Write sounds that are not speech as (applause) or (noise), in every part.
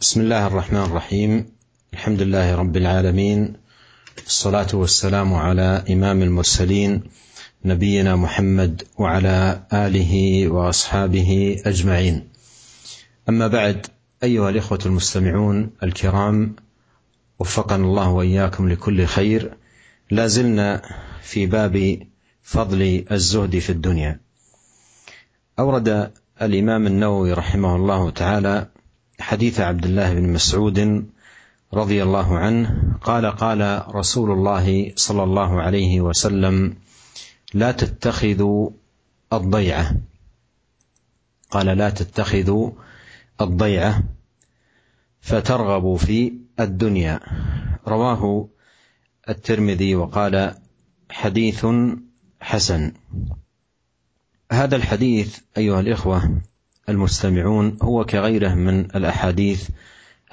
بسم الله الرحمن الرحيم الحمد لله رب العالمين الصلاه والسلام على امام المرسلين نبينا محمد وعلى اله واصحابه اجمعين اما بعد ايها الاخوه المستمعون الكرام وفقنا الله واياكم لكل خير لا زلنا في باب فضل الزهد في الدنيا اورد الامام النووي رحمه الله تعالى حديث عبد الله بن مسعود رضي الله عنه قال قال رسول الله صلى الله عليه وسلم لا تتخذوا الضيعه قال لا تتخذوا الضيعه فترغبوا في الدنيا رواه الترمذي وقال حديث حسن هذا الحديث ايها الاخوه المستمعون هو كغيره من الاحاديث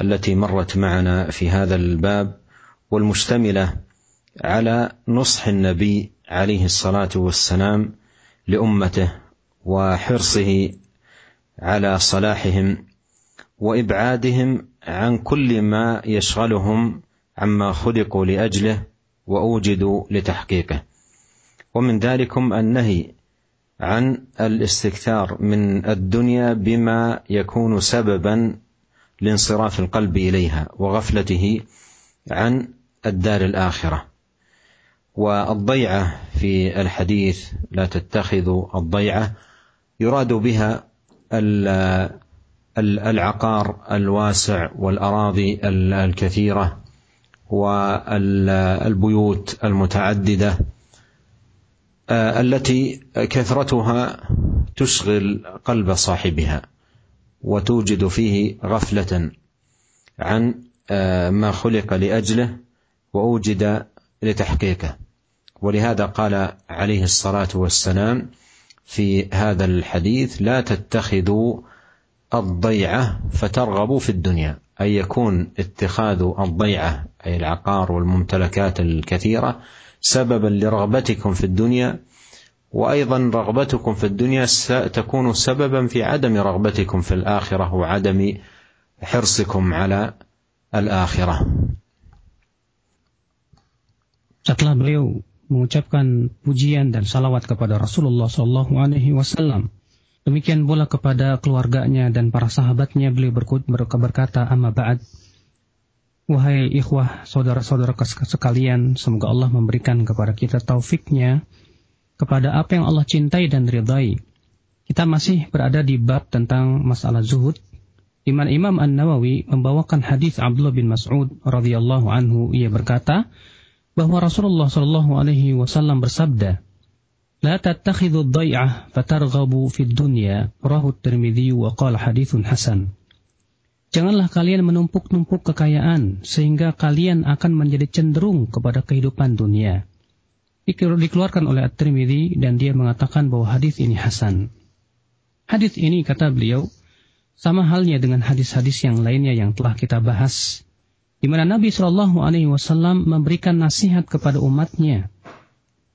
التي مرت معنا في هذا الباب والمشتمله على نصح النبي عليه الصلاه والسلام لامته وحرصه على صلاحهم وابعادهم عن كل ما يشغلهم عما خلقوا لاجله واوجدوا لتحقيقه ومن ذلكم النهي عن الاستكثار من الدنيا بما يكون سببا لانصراف القلب اليها وغفلته عن الدار الاخره والضيعه في الحديث لا تتخذوا الضيعه يراد بها العقار الواسع والاراضي الكثيره والبيوت المتعدده آه، التي كثرتها تشغل قلب صاحبها وتوجد فيه غفله عن آه، ما خلق لاجله واوجد لتحقيقه ولهذا قال عليه الصلاه والسلام في هذا الحديث لا تتخذوا الضيعه فترغبوا في الدنيا أن يكون اتخاذ الضيعة أي العقار والممتلكات الكثيرة سببا لرغبتكم في الدنيا وايضا رغبتكم في الدنيا ستكون سببا في عدم رغبتكم في الاخره وعدم حرصكم على الاخره. Setelah beliau mengucapkan pujian dan salawat kepada Rasulullah Shallallahu Alaihi Wasallam, demikian pula kepada keluarganya dan para sahabatnya beliau berkata, "Amma ba'd." Ba Wahai ikhwah, saudara-saudara sekalian, semoga Allah memberikan kepada kita taufiknya kepada apa yang Allah cintai dan ridhai. Kita masih berada di bab tentang masalah zuhud. Iman Imam An-Nawawi membawakan hadis Abdullah bin Mas'ud radhiyallahu anhu ia berkata bahwa Rasulullah shallallahu alaihi wasallam bersabda, "La tattakhidhu dhai'ah fatarghabu fid dunya." Rahu Tirmidzi wa qala حسن Janganlah kalian menumpuk-numpuk kekayaan sehingga kalian akan menjadi cenderung kepada kehidupan dunia. Dikeluarkan oleh At-Tirmidzi dan dia mengatakan bahwa hadis ini hasan. Hadis ini kata beliau sama halnya dengan hadis-hadis yang lainnya yang telah kita bahas di mana Nabi Shallallahu alaihi wasallam memberikan nasihat kepada umatnya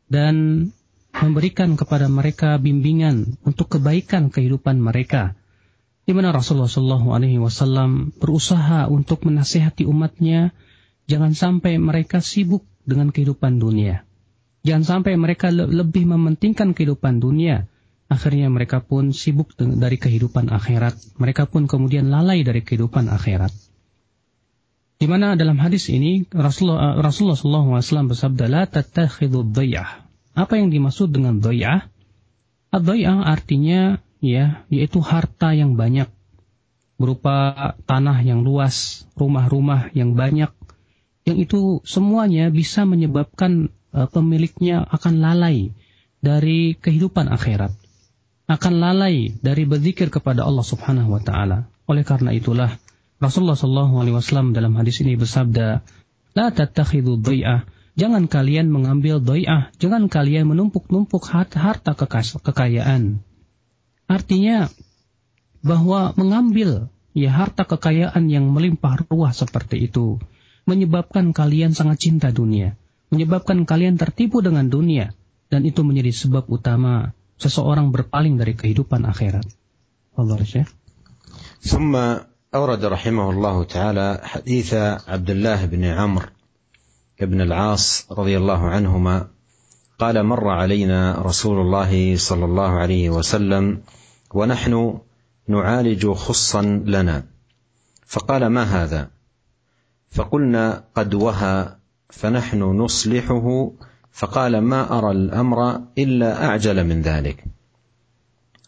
dan memberikan kepada mereka bimbingan untuk kebaikan kehidupan mereka di mana Rasulullah Shallallahu Alaihi Wasallam berusaha untuk menasihati umatnya jangan sampai mereka sibuk dengan kehidupan dunia, jangan sampai mereka lebih mementingkan kehidupan dunia. Akhirnya mereka pun sibuk dari kehidupan akhirat. Mereka pun kemudian lalai dari kehidupan akhirat. Di mana dalam hadis ini Rasulullah eh, Alaihi SAW bersabda, "La tattakhidhu dhayah." Apa yang dimaksud dengan dhayah? Ad-dhayah artinya ya, yaitu harta yang banyak berupa tanah yang luas, rumah-rumah yang banyak yang itu semuanya bisa menyebabkan eh, pemiliknya akan lalai dari kehidupan akhirat. Akan lalai dari berzikir kepada Allah Subhanahu wa taala. Oleh karena itulah Rasulullah Shallallahu alaihi wasallam dalam hadis ini bersabda, "La tattakhidhu dhai'ah" Jangan kalian mengambil doi'ah, jangan kalian menumpuk-numpuk harta kekayaan. Artinya bahwa mengambil ya harta kekayaan yang melimpah ruah seperti itu menyebabkan kalian sangat cinta dunia, menyebabkan kalian tertipu dengan dunia dan itu menjadi sebab utama seseorang berpaling dari kehidupan akhirat. Allah Syekh. ثم أورد رحمه الله تعالى حديث عبد الله بن عمر بن العاص رضي الله عنهما قال مر علينا رسول الله صلى الله عليه وسلم ونحن نعالج خصا لنا فقال ما هذا فقلنا قد وهى فنحن نصلحه فقال ما أرى الأمر إلا أعجل من ذلك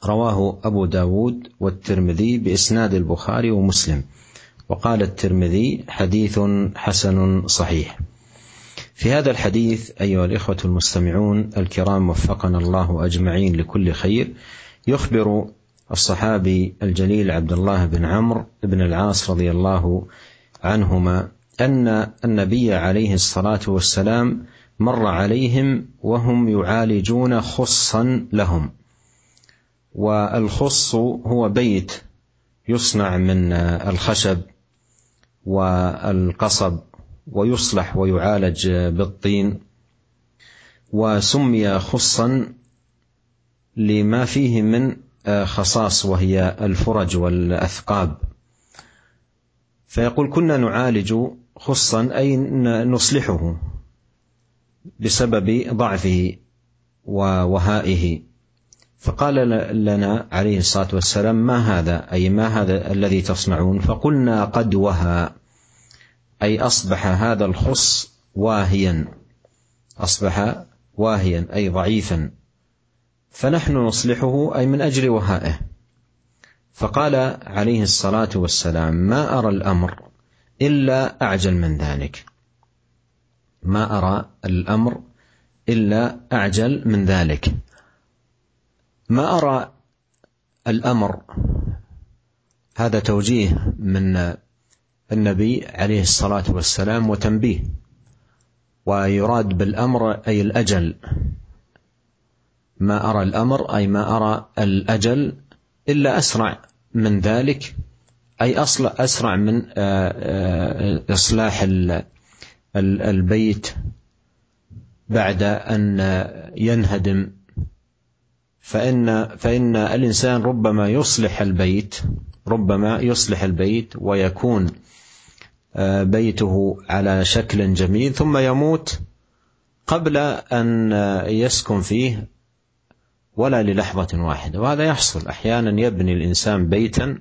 رواه أبو داود والترمذي بإسناد البخاري ومسلم وقال الترمذي حديث حسن صحيح في هذا الحديث أيها الإخوة المستمعون الكرام وفقنا الله أجمعين لكل خير يخبر الصحابي الجليل عبد الله بن عمرو بن العاص رضي الله عنهما ان النبي عليه الصلاه والسلام مر عليهم وهم يعالجون خصا لهم والخص هو بيت يصنع من الخشب والقصب ويصلح ويعالج بالطين وسمي خصا لما فيه من آه، خصاص وهي الفرج والاثقاب فيقول كنا نعالج خصا اي نصلحه بسبب ضعفه ووهائه فقال لنا عليه الصلاه والسلام ما هذا اي ما هذا الذي تصنعون فقلنا قد وهى اي اصبح هذا الخص واهيا اصبح واهيا اي ضعيفا فنحن نصلحه أي من أجل وهائه فقال عليه الصلاة والسلام ما أرى الأمر إلا أعجل من ذلك ما أرى الأمر إلا أعجل من ذلك ما أرى الأمر هذا توجيه من النبي عليه الصلاة والسلام وتنبيه ويراد بالأمر أي الأجل ما أرى الأمر أي ما أرى الأجل إلا أسرع من ذلك أي أصل أسرع من آه، آه، إصلاح البيت بعد أن ينهدم فإن فإن الإنسان ربما يصلح البيت ربما يصلح البيت ويكون آه، بيته على شكل جميل ثم يموت قبل أن يسكن فيه ولا للحظة واحدة وهذا يحصل أحيانا يبني الإنسان بيتا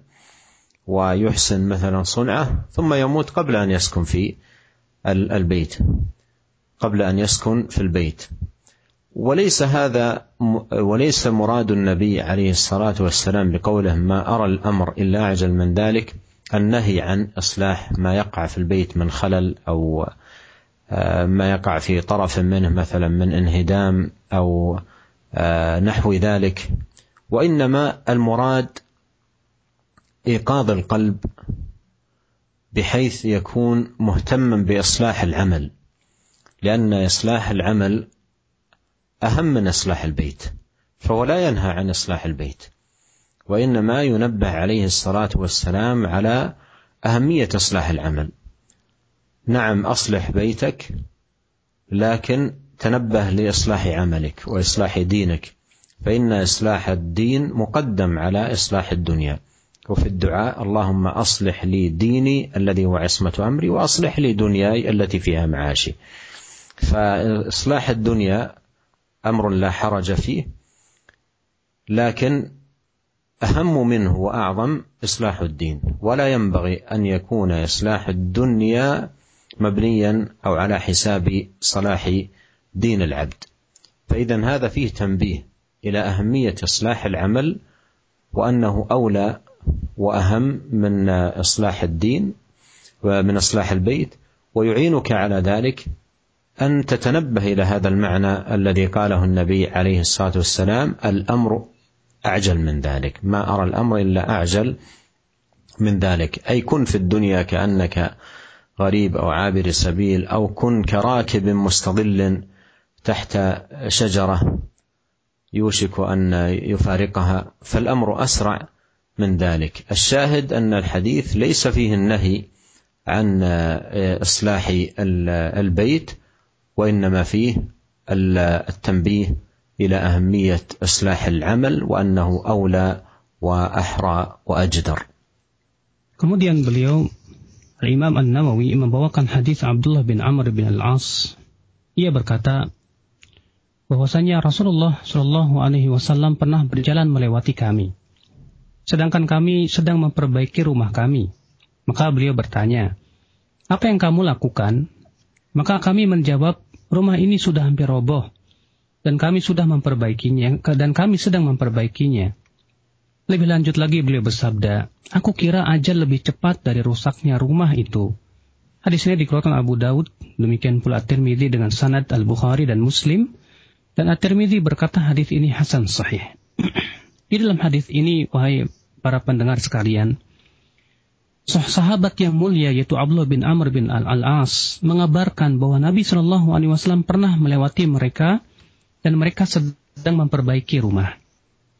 ويحسن مثلا صنعه ثم يموت قبل أن يسكن في البيت قبل أن يسكن في البيت وليس هذا وليس مراد النبي عليه الصلاة والسلام بقوله ما أرى الأمر إلا أعجل من ذلك النهي عن إصلاح ما يقع في البيت من خلل أو آه، ما يقع في طرف منه مثلا من انهدام أو آه، نحو ذلك وانما المراد ايقاظ القلب بحيث يكون مهتما باصلاح العمل لان اصلاح العمل اهم من اصلاح البيت فهو لا ينهى عن اصلاح البيت وانما ينبه عليه الصلاه والسلام على اهميه اصلاح العمل نعم اصلح بيتك لكن تنبه لاصلاح عملك واصلاح دينك فان اصلاح الدين مقدم على اصلاح الدنيا وفي الدعاء اللهم اصلح لي ديني الذي هو عصمه امري واصلح لي دنياي التي فيها معاشي فاصلاح الدنيا امر لا حرج فيه لكن اهم منه واعظم اصلاح الدين ولا ينبغي ان يكون اصلاح الدنيا مبنيا او على حساب صلاح دين العبد فإذا هذا فيه تنبيه إلى أهمية إصلاح العمل وأنه أولى وأهم من إصلاح الدين ومن إصلاح البيت ويعينك على ذلك أن تتنبه إلى هذا المعنى الذي قاله النبي عليه الصلاة والسلام الأمر أعجل من ذلك ما أرى الأمر إلا أعجل من ذلك أي كن في الدنيا كأنك غريب أو عابر سبيل أو كن كراكب مستظل تحت شجره يوشك ان يفارقها فالامر اسرع من ذلك الشاهد ان الحديث ليس فيه النهي عن اصلاح البيت وانما فيه التنبيه الى اهميه اصلاح العمل وانه اولى واحرى واجدر Kemudian beliau Imam An-Nawawi membawakan hadis Abdullah bin Amr bin Al-As. Ia berkata, bahwasanya Rasulullah Shallallahu Alaihi Wasallam pernah berjalan melewati kami. Sedangkan kami sedang memperbaiki rumah kami. Maka beliau bertanya, apa yang kamu lakukan? Maka kami menjawab, rumah ini sudah hampir roboh dan kami sudah memperbaikinya dan kami sedang memperbaikinya. Lebih lanjut lagi beliau bersabda, aku kira ajal lebih cepat dari rusaknya rumah itu. Hadis ini dikeluarkan Abu Daud, demikian pula at dengan sanad Al-Bukhari dan Muslim dan At-Tirmidzi berkata hadis ini hasan sahih. (clears throat) Di dalam hadis ini wahai para pendengar sekalian, sah sahabat yang mulia yaitu Abdullah bin Amr bin Al-As mengabarkan bahwa Nabi Shallallahu alaihi wasallam pernah melewati mereka dan mereka sedang memperbaiki rumah.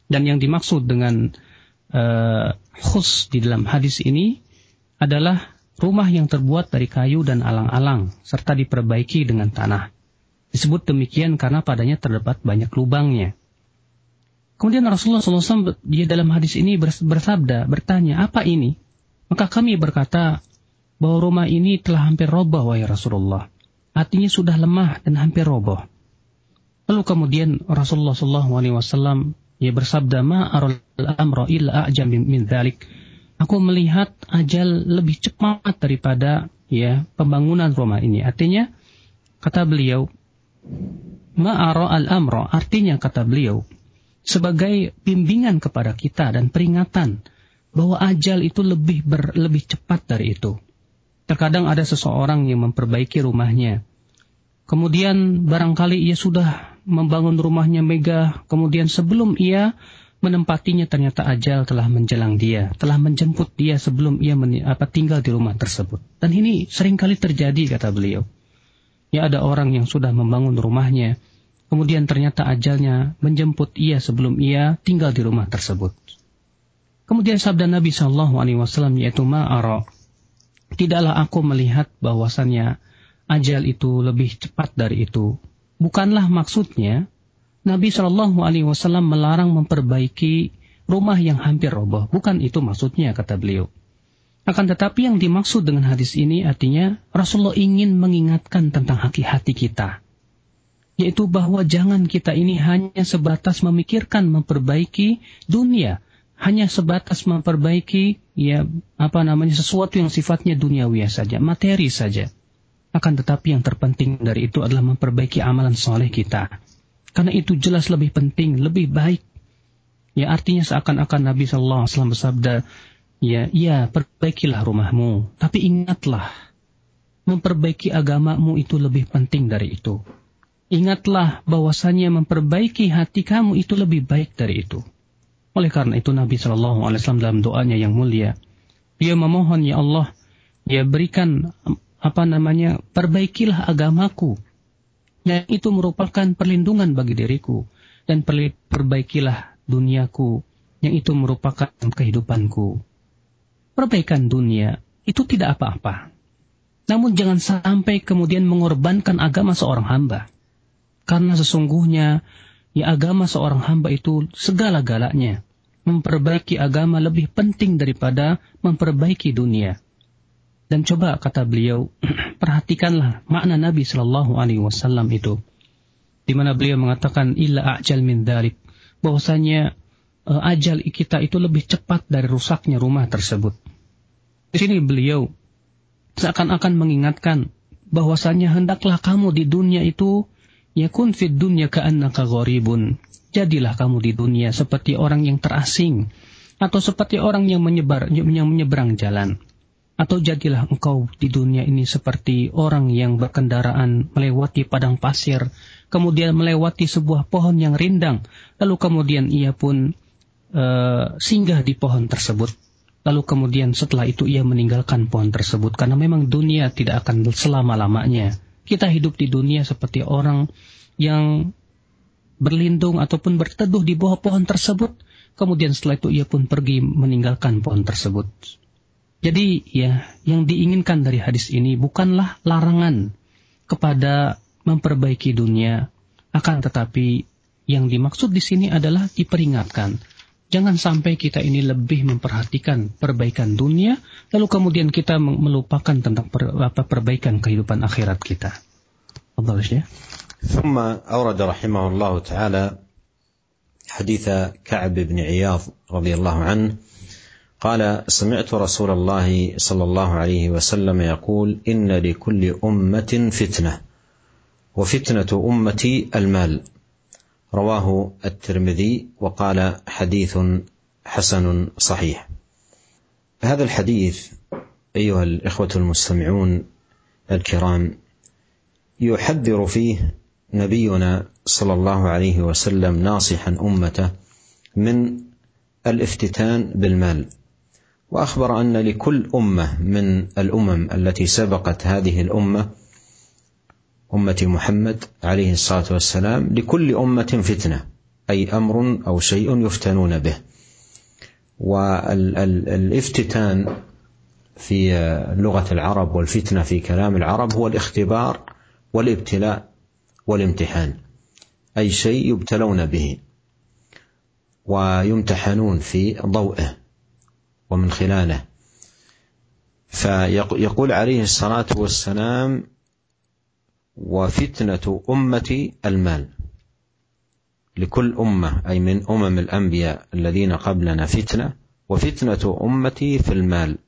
Dan yang dimaksud dengan uh, khus di dalam hadis ini adalah rumah yang terbuat dari kayu dan alang-alang serta diperbaiki dengan tanah. Disebut demikian karena padanya terdapat banyak lubangnya. Kemudian Rasulullah SAW dia dalam hadis ini bersabda, bertanya, apa ini? Maka kami berkata bahwa rumah ini telah hampir roboh, wahai Rasulullah. Artinya sudah lemah dan hampir roboh. Lalu kemudian Rasulullah SAW ia bersabda, ma arul amra illa a'jam min dhalik. Aku melihat ajal lebih cepat daripada ya pembangunan rumah ini. Artinya, kata beliau, Ma'ara al amro artinya kata beliau sebagai bimbingan kepada kita dan peringatan bahwa ajal itu lebih ber, lebih cepat dari itu. Terkadang ada seseorang yang memperbaiki rumahnya. Kemudian barangkali ia sudah membangun rumahnya megah, kemudian sebelum ia menempatinya ternyata ajal telah menjelang dia, telah menjemput dia sebelum ia men, apa, tinggal di rumah tersebut. Dan ini seringkali terjadi kata beliau. Ya ada orang yang sudah membangun rumahnya, kemudian ternyata ajalnya menjemput ia sebelum ia tinggal di rumah tersebut. Kemudian sabda Nabi Shallallahu Alaihi Wasallam yaitu ma'arok Tidaklah aku melihat bahwasannya ajal itu lebih cepat dari itu. Bukanlah maksudnya Nabi Shallallahu Alaihi Wasallam melarang memperbaiki rumah yang hampir roboh. Bukan itu maksudnya kata beliau. Akan tetapi yang dimaksud dengan hadis ini artinya Rasulullah ingin mengingatkan tentang hati-hati kita. Yaitu bahwa jangan kita ini hanya sebatas memikirkan memperbaiki dunia. Hanya sebatas memperbaiki ya apa namanya sesuatu yang sifatnya duniawi saja, materi saja. Akan tetapi yang terpenting dari itu adalah memperbaiki amalan soleh kita. Karena itu jelas lebih penting, lebih baik. Ya artinya seakan-akan Nabi Shallallahu Alaihi Wasallam bersabda, Ya, iya, perbaikilah rumahmu. Tapi ingatlah, memperbaiki agamamu itu lebih penting dari itu. Ingatlah bahwasanya memperbaiki hati kamu itu lebih baik dari itu. Oleh karena itu Nabi Shallallahu Alaihi Wasallam dalam doanya yang mulia, dia memohon ya Allah, ya berikan apa namanya perbaikilah agamaku. yang itu merupakan perlindungan bagi diriku dan perbaikilah duniaku yang itu merupakan kehidupanku perbaikan dunia itu tidak apa-apa. Namun jangan sampai kemudian mengorbankan agama seorang hamba. Karena sesungguhnya ya agama seorang hamba itu segala-galanya. Memperbaiki agama lebih penting daripada memperbaiki dunia. Dan coba kata beliau, (clears throat) perhatikanlah makna Nabi Shallallahu Alaihi Wasallam itu, di mana beliau mengatakan illa ajal min dalik, bahwasanya Eh, ajal kita itu lebih cepat dari rusaknya rumah tersebut. Di sini beliau seakan-akan mengingatkan bahwasanya hendaklah kamu di dunia itu yakun fid dunya ka'annaka gharibun. Jadilah kamu di dunia seperti orang yang terasing atau seperti orang yang menyebar yang menyeberang jalan. Atau jadilah engkau di dunia ini seperti orang yang berkendaraan melewati padang pasir, kemudian melewati sebuah pohon yang rindang, lalu kemudian ia pun Eh, singgah di pohon tersebut. Lalu kemudian setelah itu ia meninggalkan pohon tersebut karena memang dunia tidak akan selama-lamanya. Kita hidup di dunia seperti orang yang berlindung ataupun berteduh di bawah pohon tersebut. Kemudian setelah itu ia pun pergi meninggalkan pohon tersebut. Jadi ya, yang diinginkan dari hadis ini bukanlah larangan kepada memperbaiki dunia, akan tetapi yang dimaksud di sini adalah diperingatkan Jangan sampai kita ini lebih memperhatikan perbaikan dunia, lalu kemudian kita melupakan tentang per, apa, perbaikan kehidupan akhirat kita. Allah ya. ثم أورد رحمه الله تعالى حديث كعب بن عياض رضي الله عنه قال سمعت رسول الله صلى الله عليه وسلم يقول إن لكل أمة فتنة وفتنة أمتي المال رواه الترمذي وقال حديث حسن صحيح هذا الحديث ايها الاخوه المستمعون الكرام يحذر فيه نبينا صلى الله عليه وسلم ناصحا امته من الافتتان بالمال واخبر ان لكل امه من الامم التي سبقت هذه الامه أمة محمد عليه الصلاة والسلام لكل أمة فتنة أي أمر أو شيء يفتنون به والافتتان في لغة العرب والفتنة في كلام العرب هو الاختبار والابتلاء والامتحان أي شيء يبتلون به ويمتحنون في ضوئه ومن خلاله فيقول عليه الصلاة والسلام وفتنة أمتي المال لكل أمة أي من أمم الأنبياء الذين قبلنا فتنة وفتنة أمتي في المال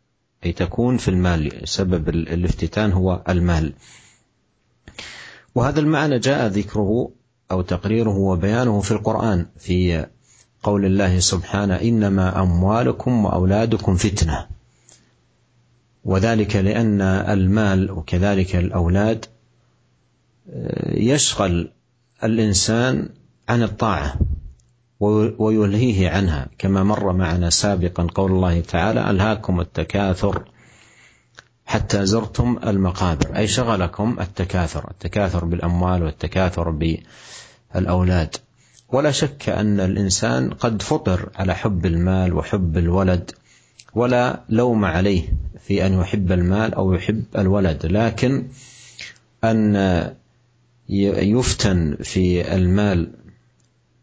أي تكون في المال سبب الافتتان هو المال وهذا المعنى جاء ذكره أو تقريره وبيانه في القرآن في قول الله سبحانه إنما أموالكم وأولادكم فتنة وذلك لأن المال وكذلك الأولاد يشغل الانسان عن الطاعه ويلهيه عنها كما مر معنا سابقا قول الله تعالى الهاكم التكاثر حتى زرتم المقابر اي شغلكم التكاثر التكاثر بالاموال والتكاثر بالاولاد ولا شك ان الانسان قد فطر على حب المال وحب الولد ولا لوم عليه في ان يحب المال او يحب الولد لكن ان يفتن في المال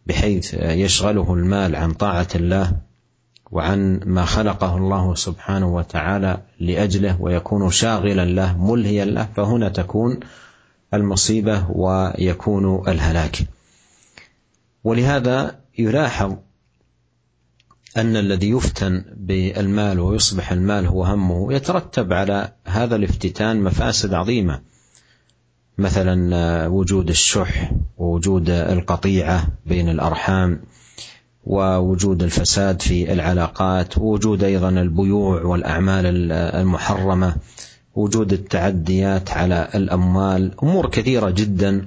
بحيث يشغله المال عن طاعة الله وعن ما خلقه الله سبحانه وتعالى لأجله ويكون شاغلا له ملهيا له فهنا تكون المصيبة ويكون الهلاك ولهذا يلاحظ أن الذي يفتن بالمال ويصبح المال هو همه يترتب على هذا الافتتان مفاسد عظيمة مثلا آه، وجود الشح ووجود القطيعه بين الارحام ووجود الفساد في العلاقات ووجود ايضا البيوع والاعمال آه، المحرمه وجود التعديات على الاموال امور كثيره جدا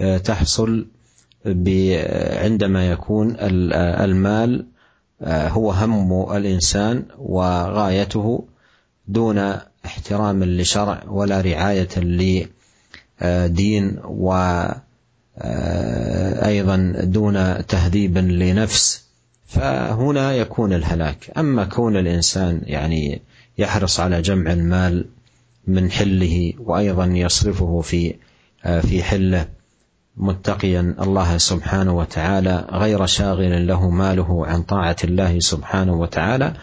آه، تحصل عندما يكون المال هو هم الانسان وغايته دون احترام لشرع ولا رعايه آه، دين وأيضا آه، دون تهذيب لنفس فهنا يكون الهلاك أما كون الإنسان يعني يحرص على جمع المال من حله وأيضا يصرفه في آه، في حله متقيا الله سبحانه وتعالى غير شاغل له ماله عن طاعة الله سبحانه وتعالى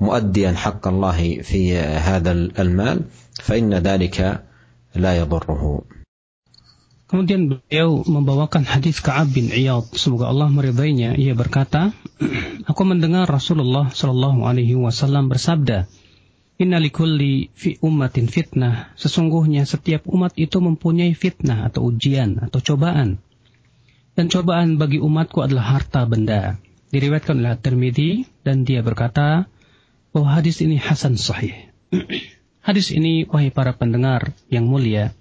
مؤديا حق الله في هذا المال فإن ذلك la yadurruhu. Kemudian beliau membawakan hadis Ka'ab bin Iyad, semoga Allah meridainya. Ia berkata, (clears throat) aku mendengar Rasulullah Shallallahu alaihi wasallam bersabda, Innalikulli fi ummatin fitnah. Sesungguhnya setiap umat itu mempunyai fitnah atau ujian atau cobaan. Dan cobaan bagi umatku adalah harta benda. Diriwayatkan oleh Tirmidzi dan dia berkata bahwa hadis ini hasan sahih. (clears throat) Hadis ini, wahai para pendengar yang mulia,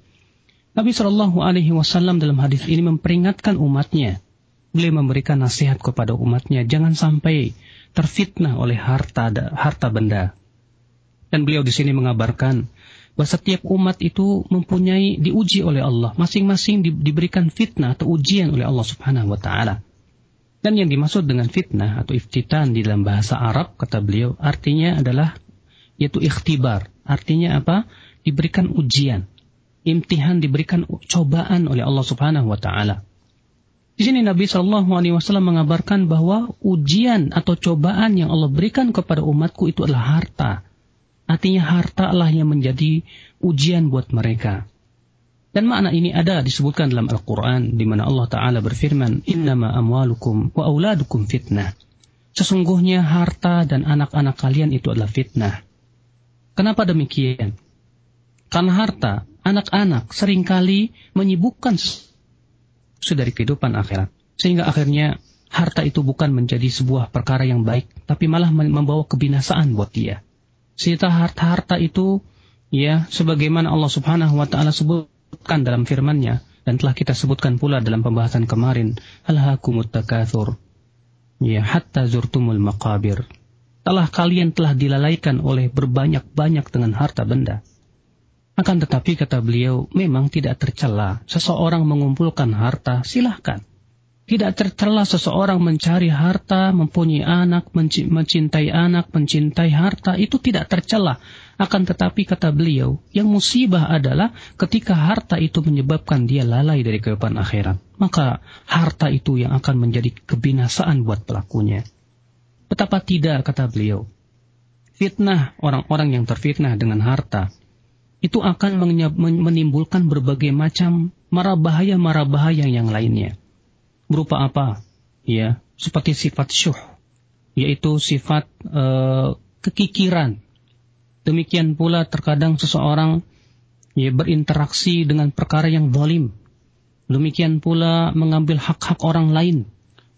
Nabi Shallallahu Alaihi Wasallam dalam hadis ini memperingatkan umatnya. Beliau memberikan nasihat kepada umatnya, jangan sampai terfitnah oleh harta harta benda. Dan beliau di sini mengabarkan bahwa setiap umat itu mempunyai diuji oleh Allah, masing-masing di, diberikan fitnah atau ujian oleh Allah Subhanahu wa taala. Dan yang dimaksud dengan fitnah atau iftitan di dalam bahasa Arab kata beliau artinya adalah yaitu ikhtibar, Artinya apa? Diberikan ujian. Imtihan diberikan cobaan oleh Allah Subhanahu wa taala. Di sini Nabi Shallallahu Alaihi Wasallam mengabarkan bahwa ujian atau cobaan yang Allah berikan kepada umatku itu adalah harta. Artinya harta lah yang menjadi ujian buat mereka. Dan makna ini ada disebutkan dalam Al-Quran di mana Allah Ta'ala berfirman, Innama amwalukum wa auladukum fitnah. Sesungguhnya harta dan anak-anak kalian itu adalah fitnah. Kenapa demikian? Karena harta, anak-anak seringkali menyibukkan dari kehidupan akhirat. Sehingga akhirnya harta itu bukan menjadi sebuah perkara yang baik, tapi malah membawa kebinasaan buat dia. Sehingga harta-harta itu ya sebagaimana Allah Subhanahu wa taala sebutkan dalam firmannya, dan telah kita sebutkan pula dalam pembahasan kemarin, Al-Hakumut Takathur, Ya hatta zurtumul maqabir telah kalian telah dilalaikan oleh berbanyak-banyak dengan harta benda. Akan tetapi kata beliau, memang tidak tercela seseorang mengumpulkan harta, silahkan. Tidak tercela seseorang mencari harta, mempunyai anak, mencintai anak, mencintai harta, itu tidak tercela. Akan tetapi kata beliau, yang musibah adalah ketika harta itu menyebabkan dia lalai dari kehidupan akhirat. Maka harta itu yang akan menjadi kebinasaan buat pelakunya. Betapa tidak, kata beliau. Fitnah orang-orang yang terfitnah dengan harta itu akan menimbulkan berbagai macam mara bahaya mara bahaya yang lainnya. Berupa apa? Ya, seperti sifat syuh, yaitu sifat e, kekikiran. Demikian pula terkadang seseorang ya berinteraksi dengan perkara yang dolim. Demikian pula mengambil hak-hak orang lain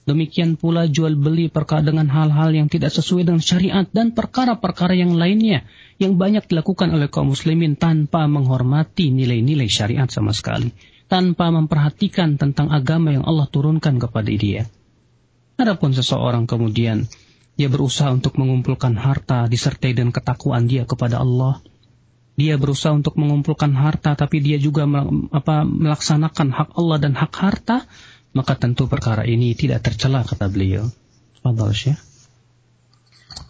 Demikian pula jual beli perkara dengan hal-hal yang tidak sesuai dengan syariat dan perkara-perkara yang lainnya yang banyak dilakukan oleh kaum muslimin tanpa menghormati nilai-nilai syariat sama sekali, tanpa memperhatikan tentang agama yang Allah turunkan kepada dia. Adapun seseorang kemudian dia berusaha untuk mengumpulkan harta disertai dengan ketakuan dia kepada Allah, dia berusaha untuk mengumpulkan harta tapi dia juga melaksanakan hak Allah dan hak harta maka tentu perkara ini tidak tercela kata beliau. Fadhal Syekh.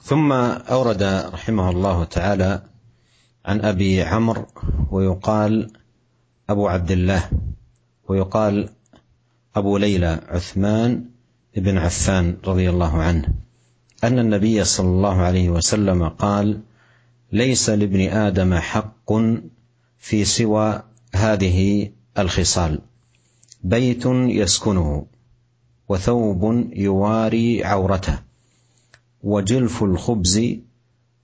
ثم أورد رحمه الله تعالى عن أبي عمرو ويقال أبو عبد الله ويقال أبو ليلى عثمان بن عفان رضي الله عنه أن النبي صلى الله عليه وسلم قال ليس لابن آدم حق في سوى هذه الخصال بيت يسكنه وثوب يواري عورته وجلف الخبز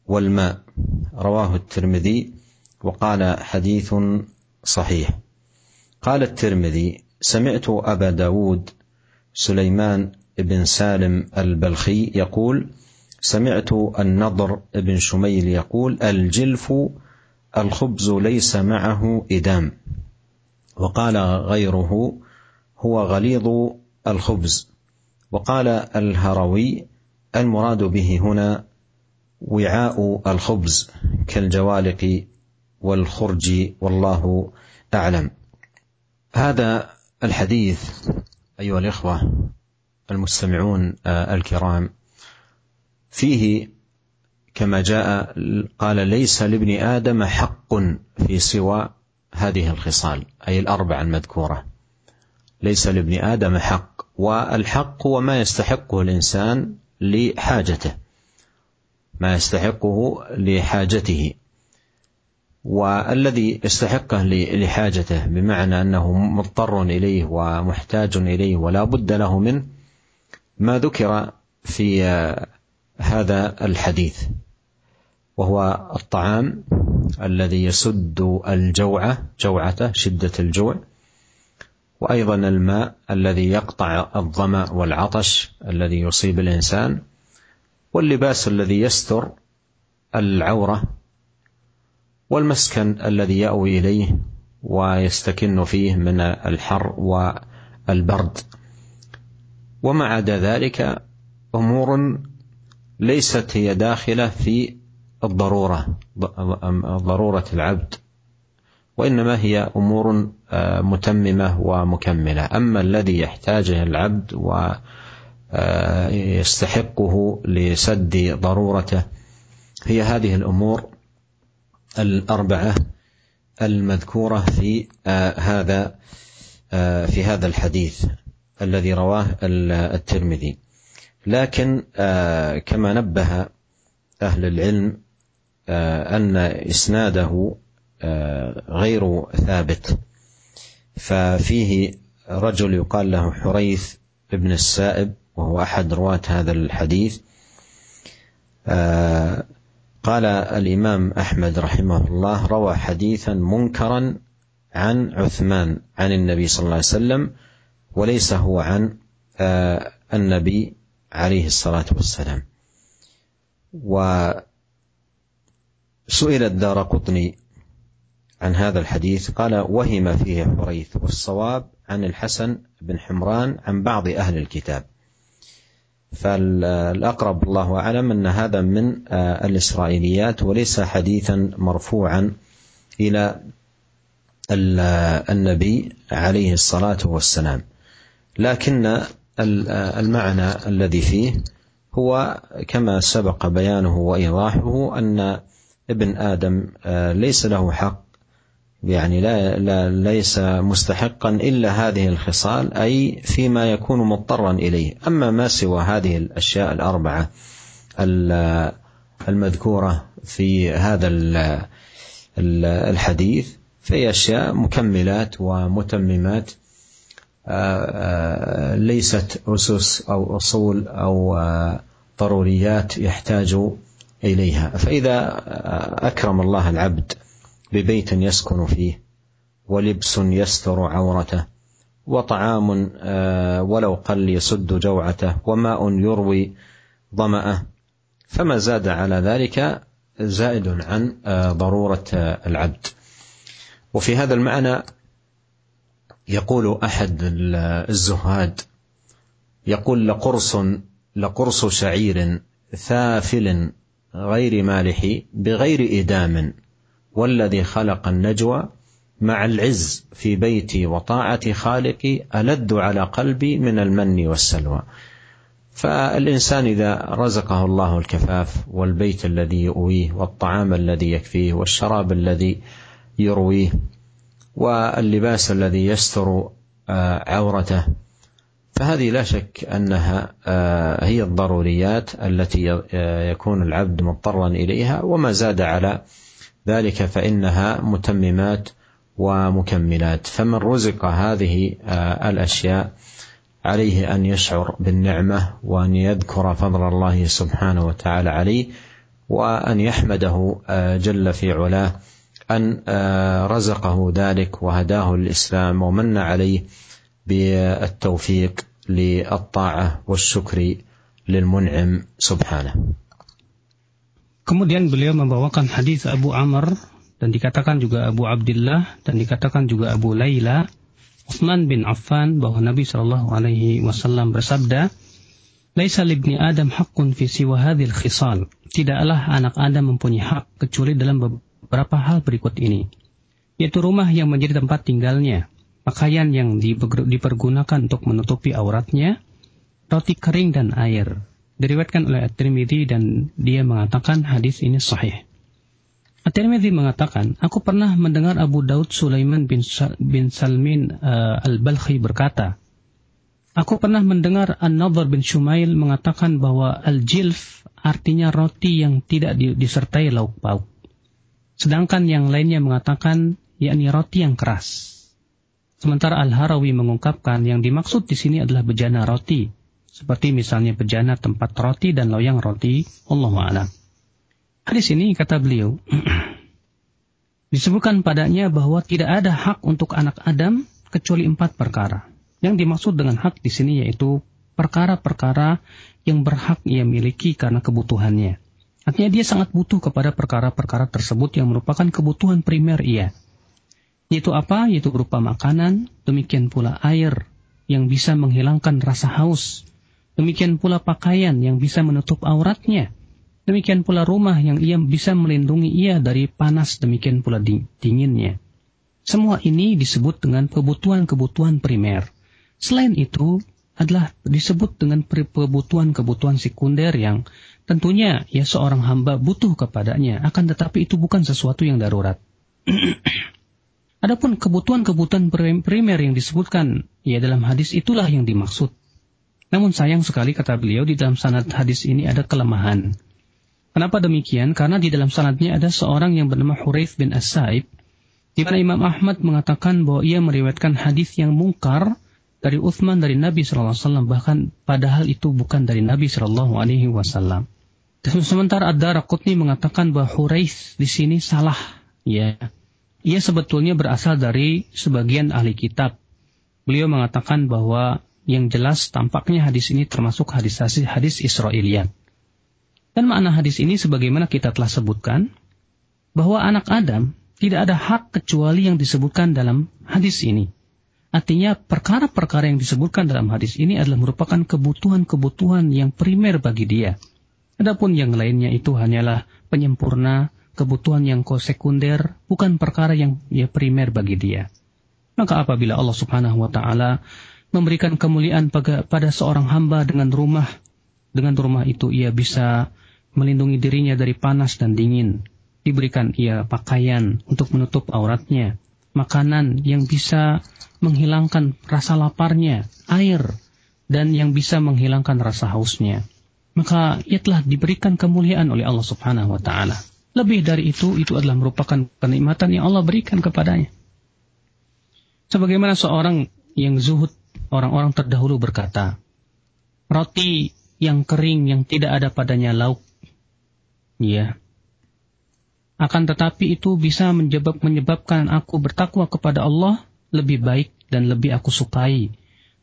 والماء رواه الترمذي وقال حديث صحيح قال الترمذي سمعت أبا داود سليمان بن سالم البلخي يقول سمعت النضر بن شميل يقول الجلف الخبز ليس معه إدام وقال غيره هو غليظ الخبز وقال الهروي المراد به هنا وعاء الخبز كالجوالق والخرج والله اعلم هذا الحديث ايها الاخوه المستمعون آه، الكرام فيه كما جاء قال ليس لابن ادم حق في سوى هذه الخصال اي الاربع المذكوره ليس لابن ادم حق والحق هو ما يستحقه الانسان لحاجته ما يستحقه لحاجته والذي يستحقه لحاجته بمعنى انه مضطر اليه ومحتاج اليه ولا بد له منه ما ذكر في هذا الحديث وهو الطعام الذي يسد الجوع جوعته شده الجوع وأيضا الماء الذي يقطع الظمأ والعطش الذي يصيب الإنسان واللباس الذي يستر العورة والمسكن الذي يأوي إليه ويستكن فيه من الحر والبرد وما عدا ذلك أمور ليست هي داخلة في الضرورة ضرورة العبد وانما هي امور آه، متممه ومكمله اما الذي يحتاجه العبد ويستحقه آه، لسد ضرورته هي هذه الامور الاربعه المذكوره في آه، هذا في هذا الحديث الذي رواه الترمذي لكن كما نبه اهل العلم ان اسناده آه، غير ثابت ففيه رجل يقال له حريث بن السائب وهو أحد رواة هذا الحديث آه، قال الإمام أحمد رحمه الله روى حديثا منكرا عن عثمان عن النبي صلى الله عليه وسلم وليس هو عن آه، النبي عليه الصلاة والسلام وسئل الدار قطني عن هذا الحديث قال وهم فيه حريث والصواب عن الحسن بن حمران عن بعض أهل الكتاب فالأقرب الله أعلم أن هذا من آه، الإسرائيليات وليس حديثا مرفوعا إلى آه، النبي عليه الصلاة والسلام لكن آه، المعنى الذي فيه هو كما سبق بيانه وإيضاحه أن ابن آدم ليس له حق يعني لا, لا ليس مستحقا الا هذه الخصال اي فيما يكون مضطرا اليه، اما ما سوى هذه الاشياء الاربعه المذكوره في هذا الحديث فهي اشياء مكملات ومتممات آه، آه، ليست اسس او اصول او آه، ضروريات يحتاج اليها، فاذا اكرم الله العبد ببيت يسكن فيه ولبس يستر عورته وطعام آه، ولو قل يسد جوعته وماء يروي ظمأه فما زاد على ذلك زائد عن آه، ضرورة آه، العبد وفي هذا المعنى يقول أحد الزهاد يقول لقرص لقرص شعير ثافل غير مالح بغير إدام والذي خلق النجوى مع العز في بيتي وطاعة خالقي ألد على قلبي من المن والسلوى فالإنسان إذا رزقه الله الكفاف والبيت الذي يؤويه والطعام الذي يكفيه والشراب الذي يرويه واللباس الذي يستر آه، عورته فهذه لا شك انها آه، هي الضروريات التي آه، يكون العبد مضطرا اليها وما زاد على ذلك فإنها متممات ومكملات فمن رزق هذه آه، الأشياء عليه أن يشعر بالنعمة وأن يذكر فضل الله سبحانه وتعالى عليه وأن يحمده آه، جل في علاه أن آه، رزقه ذلك وهداه الإسلام ومن عليه بالتوفيق للطاعة والشكر للمنعم سبحانه Kemudian beliau membawakan hadis Abu Amr dan dikatakan juga Abu Abdullah dan dikatakan juga Abu Laila Utsman bin Affan bahwa Nabi Shallallahu alaihi wasallam bersabda Laisa libni Adam hakun fi siwa hadhil khisal. Tidaklah anak Adam mempunyai hak kecuali dalam beberapa hal berikut ini. Yaitu rumah yang menjadi tempat tinggalnya, pakaian yang dipergunakan untuk menutupi auratnya, roti kering dan air diriwayatkan oleh At-Tirmidzi dan dia mengatakan hadis ini sahih. At-Tirmidzi mengatakan, aku pernah mendengar Abu Daud Sulaiman bin, bin Salmin uh, Al-Balkhi berkata, Aku pernah mendengar An-Nadhr bin Shumail mengatakan bahwa al-jilf artinya roti yang tidak disertai lauk pauk. Sedangkan yang lainnya mengatakan yakni roti yang keras. Sementara Al-Harawi mengungkapkan yang dimaksud di sini adalah bejana roti seperti misalnya bejana tempat roti dan loyang roti. Allah alam. Hadis ini kata beliau. (clears throat) disebutkan padanya bahwa tidak ada hak untuk anak Adam kecuali empat perkara. Yang dimaksud dengan hak di sini yaitu perkara-perkara yang berhak ia miliki karena kebutuhannya. Artinya dia sangat butuh kepada perkara-perkara tersebut yang merupakan kebutuhan primer ia. Yaitu apa? Yaitu berupa makanan, demikian pula air yang bisa menghilangkan rasa haus Demikian pula pakaian yang bisa menutup auratnya. Demikian pula rumah yang ia bisa melindungi ia dari panas, demikian pula dinginnya. Semua ini disebut dengan kebutuhan-kebutuhan primer. Selain itu, adalah disebut dengan kebutuhan-kebutuhan sekunder yang tentunya ya seorang hamba butuh kepadanya, akan tetapi itu bukan sesuatu yang darurat. (clears throat) Adapun kebutuhan-kebutuhan primer yang disebutkan ya dalam hadis itulah yang dimaksud. Namun sayang sekali kata beliau di dalam sanad hadis ini ada kelemahan. Kenapa demikian? Karena di dalam sanadnya ada seorang yang bernama Hurayth bin As-Saib di mana Imam Ahmad mengatakan bahwa ia meriwayatkan hadis yang mungkar dari Uthman dari Nabi Shallallahu Alaihi Wasallam bahkan padahal itu bukan dari Nabi Shallallahu Alaihi Wasallam. Sementara ada rakutni mengatakan bahwa Hurayth di sini salah, ya. Ia sebetulnya berasal dari sebagian ahli kitab. Beliau mengatakan bahwa yang jelas tampaknya hadis ini termasuk hadis hadis Israiliyat. Dan makna hadis ini sebagaimana kita telah sebutkan, bahwa anak Adam tidak ada hak kecuali yang disebutkan dalam hadis ini. Artinya perkara-perkara yang disebutkan dalam hadis ini adalah merupakan kebutuhan-kebutuhan yang primer bagi dia. Adapun yang lainnya itu hanyalah penyempurna, kebutuhan yang sekunder, bukan perkara yang ya primer bagi dia. Maka apabila Allah Subhanahu wa taala memberikan kemuliaan pada, seorang hamba dengan rumah. Dengan rumah itu ia bisa melindungi dirinya dari panas dan dingin. Diberikan ia pakaian untuk menutup auratnya, makanan yang bisa menghilangkan rasa laparnya, air, dan yang bisa menghilangkan rasa hausnya. Maka ia telah diberikan kemuliaan oleh Allah Subhanahu wa Ta'ala. Lebih dari itu, itu adalah merupakan kenikmatan yang Allah berikan kepadanya. Sebagaimana seorang yang zuhud orang-orang terdahulu berkata, roti yang kering yang tidak ada padanya lauk. Ya. Akan tetapi itu bisa menyebab, menyebabkan aku bertakwa kepada Allah lebih baik dan lebih aku sukai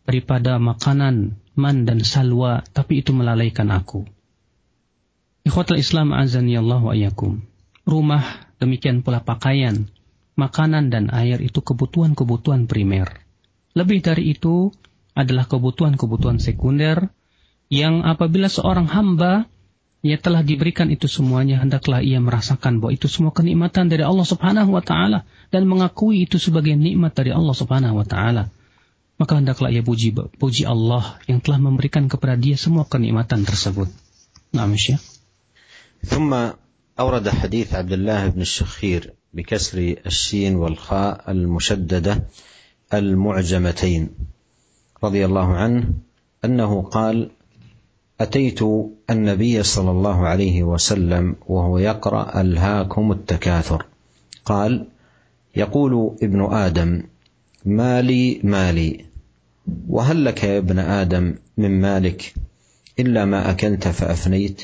daripada makanan man dan salwa, tapi itu melalaikan aku. Ikhwatul Islam azani Allah wa ayakum. Rumah, demikian pula pakaian, makanan dan air itu kebutuhan-kebutuhan primer. Lebih dari itu adalah kebutuhan-kebutuhan sekunder yang apabila seorang hamba ia telah diberikan itu semuanya hendaklah ia merasakan bahwa itu semua kenikmatan dari Allah Subhanahu wa taala dan mengakui itu sebagai nikmat dari Allah Subhanahu wa taala maka hendaklah ia puji puji Allah yang telah memberikan kepada dia semua kenikmatan tersebut. Naam Syekh. ثم أورد حديث عبد الله بن الشخير بكسر السين والخاء المشددة المعجمتين رضي الله عنه انه قال اتيت النبي صلى الله عليه وسلم وهو يقرا الهاكم التكاثر قال يقول ابن ادم مالي مالي وهل لك يا ابن ادم من مالك الا ما اكلت فافنيت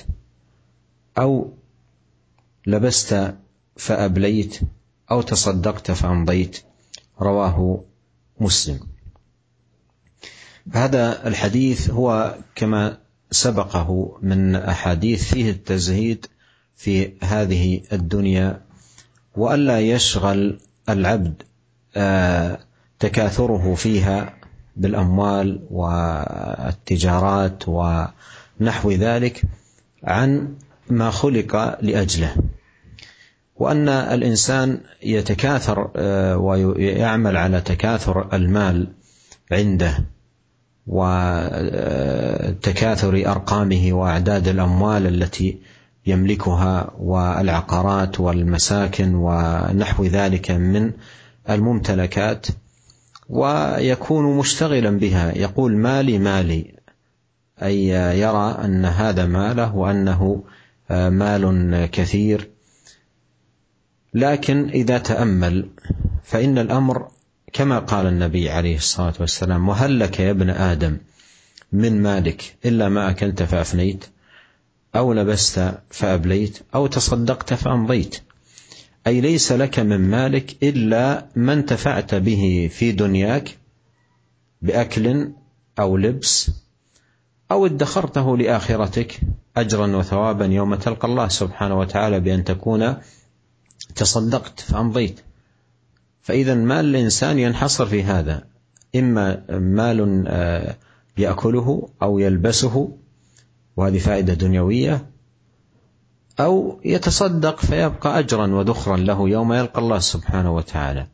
او لبست فابليت او تصدقت فامضيت رواه مسلم هذا الحديث هو كما سبقه من أحاديث فيه التزهيد في هذه الدنيا وألا يشغل العبد آه، تكاثره فيها بالأموال والتجارات ونحو ذلك عن ما خلق لأجله وأن الإنسان يتكاثر آه، ويعمل على تكاثر المال عنده وتكاثر أرقامه وأعداد الأموال التي يملكها والعقارات والمساكن ونحو ذلك من الممتلكات ويكون مشتغلا بها يقول مالي مالي أي يرى أن هذا ماله وأنه آه، مال كثير لكن إذا تأمل فإن الأمر كما قال النبي عليه الصلاة والسلام وهل لك يا ابن آدم من مالك إلا ما أكلت فأفنيت أو لبست فأبليت أو تصدقت فأمضيت أي ليس لك من مالك إلا ما انتفعت به في دنياك بأكل أو لبس أو ادخرته لآخرتك أجرا وثوابا يوم تلقى الله سبحانه وتعالى بأن تكون تصدقت فأمضيت فإذا مال الإنسان ينحصر في هذا إما مال آه، يأكله أو يلبسه وهذه فائدة دنيوية أو يتصدق فيبقى أجرا وذخرا له يوم يلقى الله سبحانه وتعالى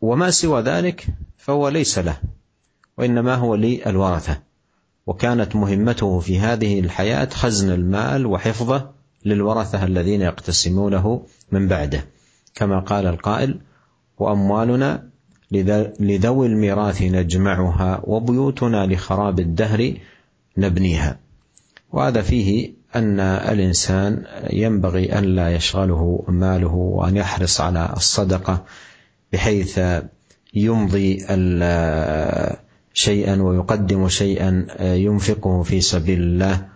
وما سوى ذلك فهو ليس له وإنما هو للورثة وكانت مهمته في هذه الحياة خزن المال وحفظه للورثه الذين يقتسمونه من بعده كما قال القائل واموالنا لذوي الميراث نجمعها وبيوتنا لخراب الدهر نبنيها وهذا فيه ان الانسان ينبغي ان لا يشغله ماله وان يحرص على الصدقه بحيث يمضي شيئا ويقدم شيئا ينفقه في سبيل الله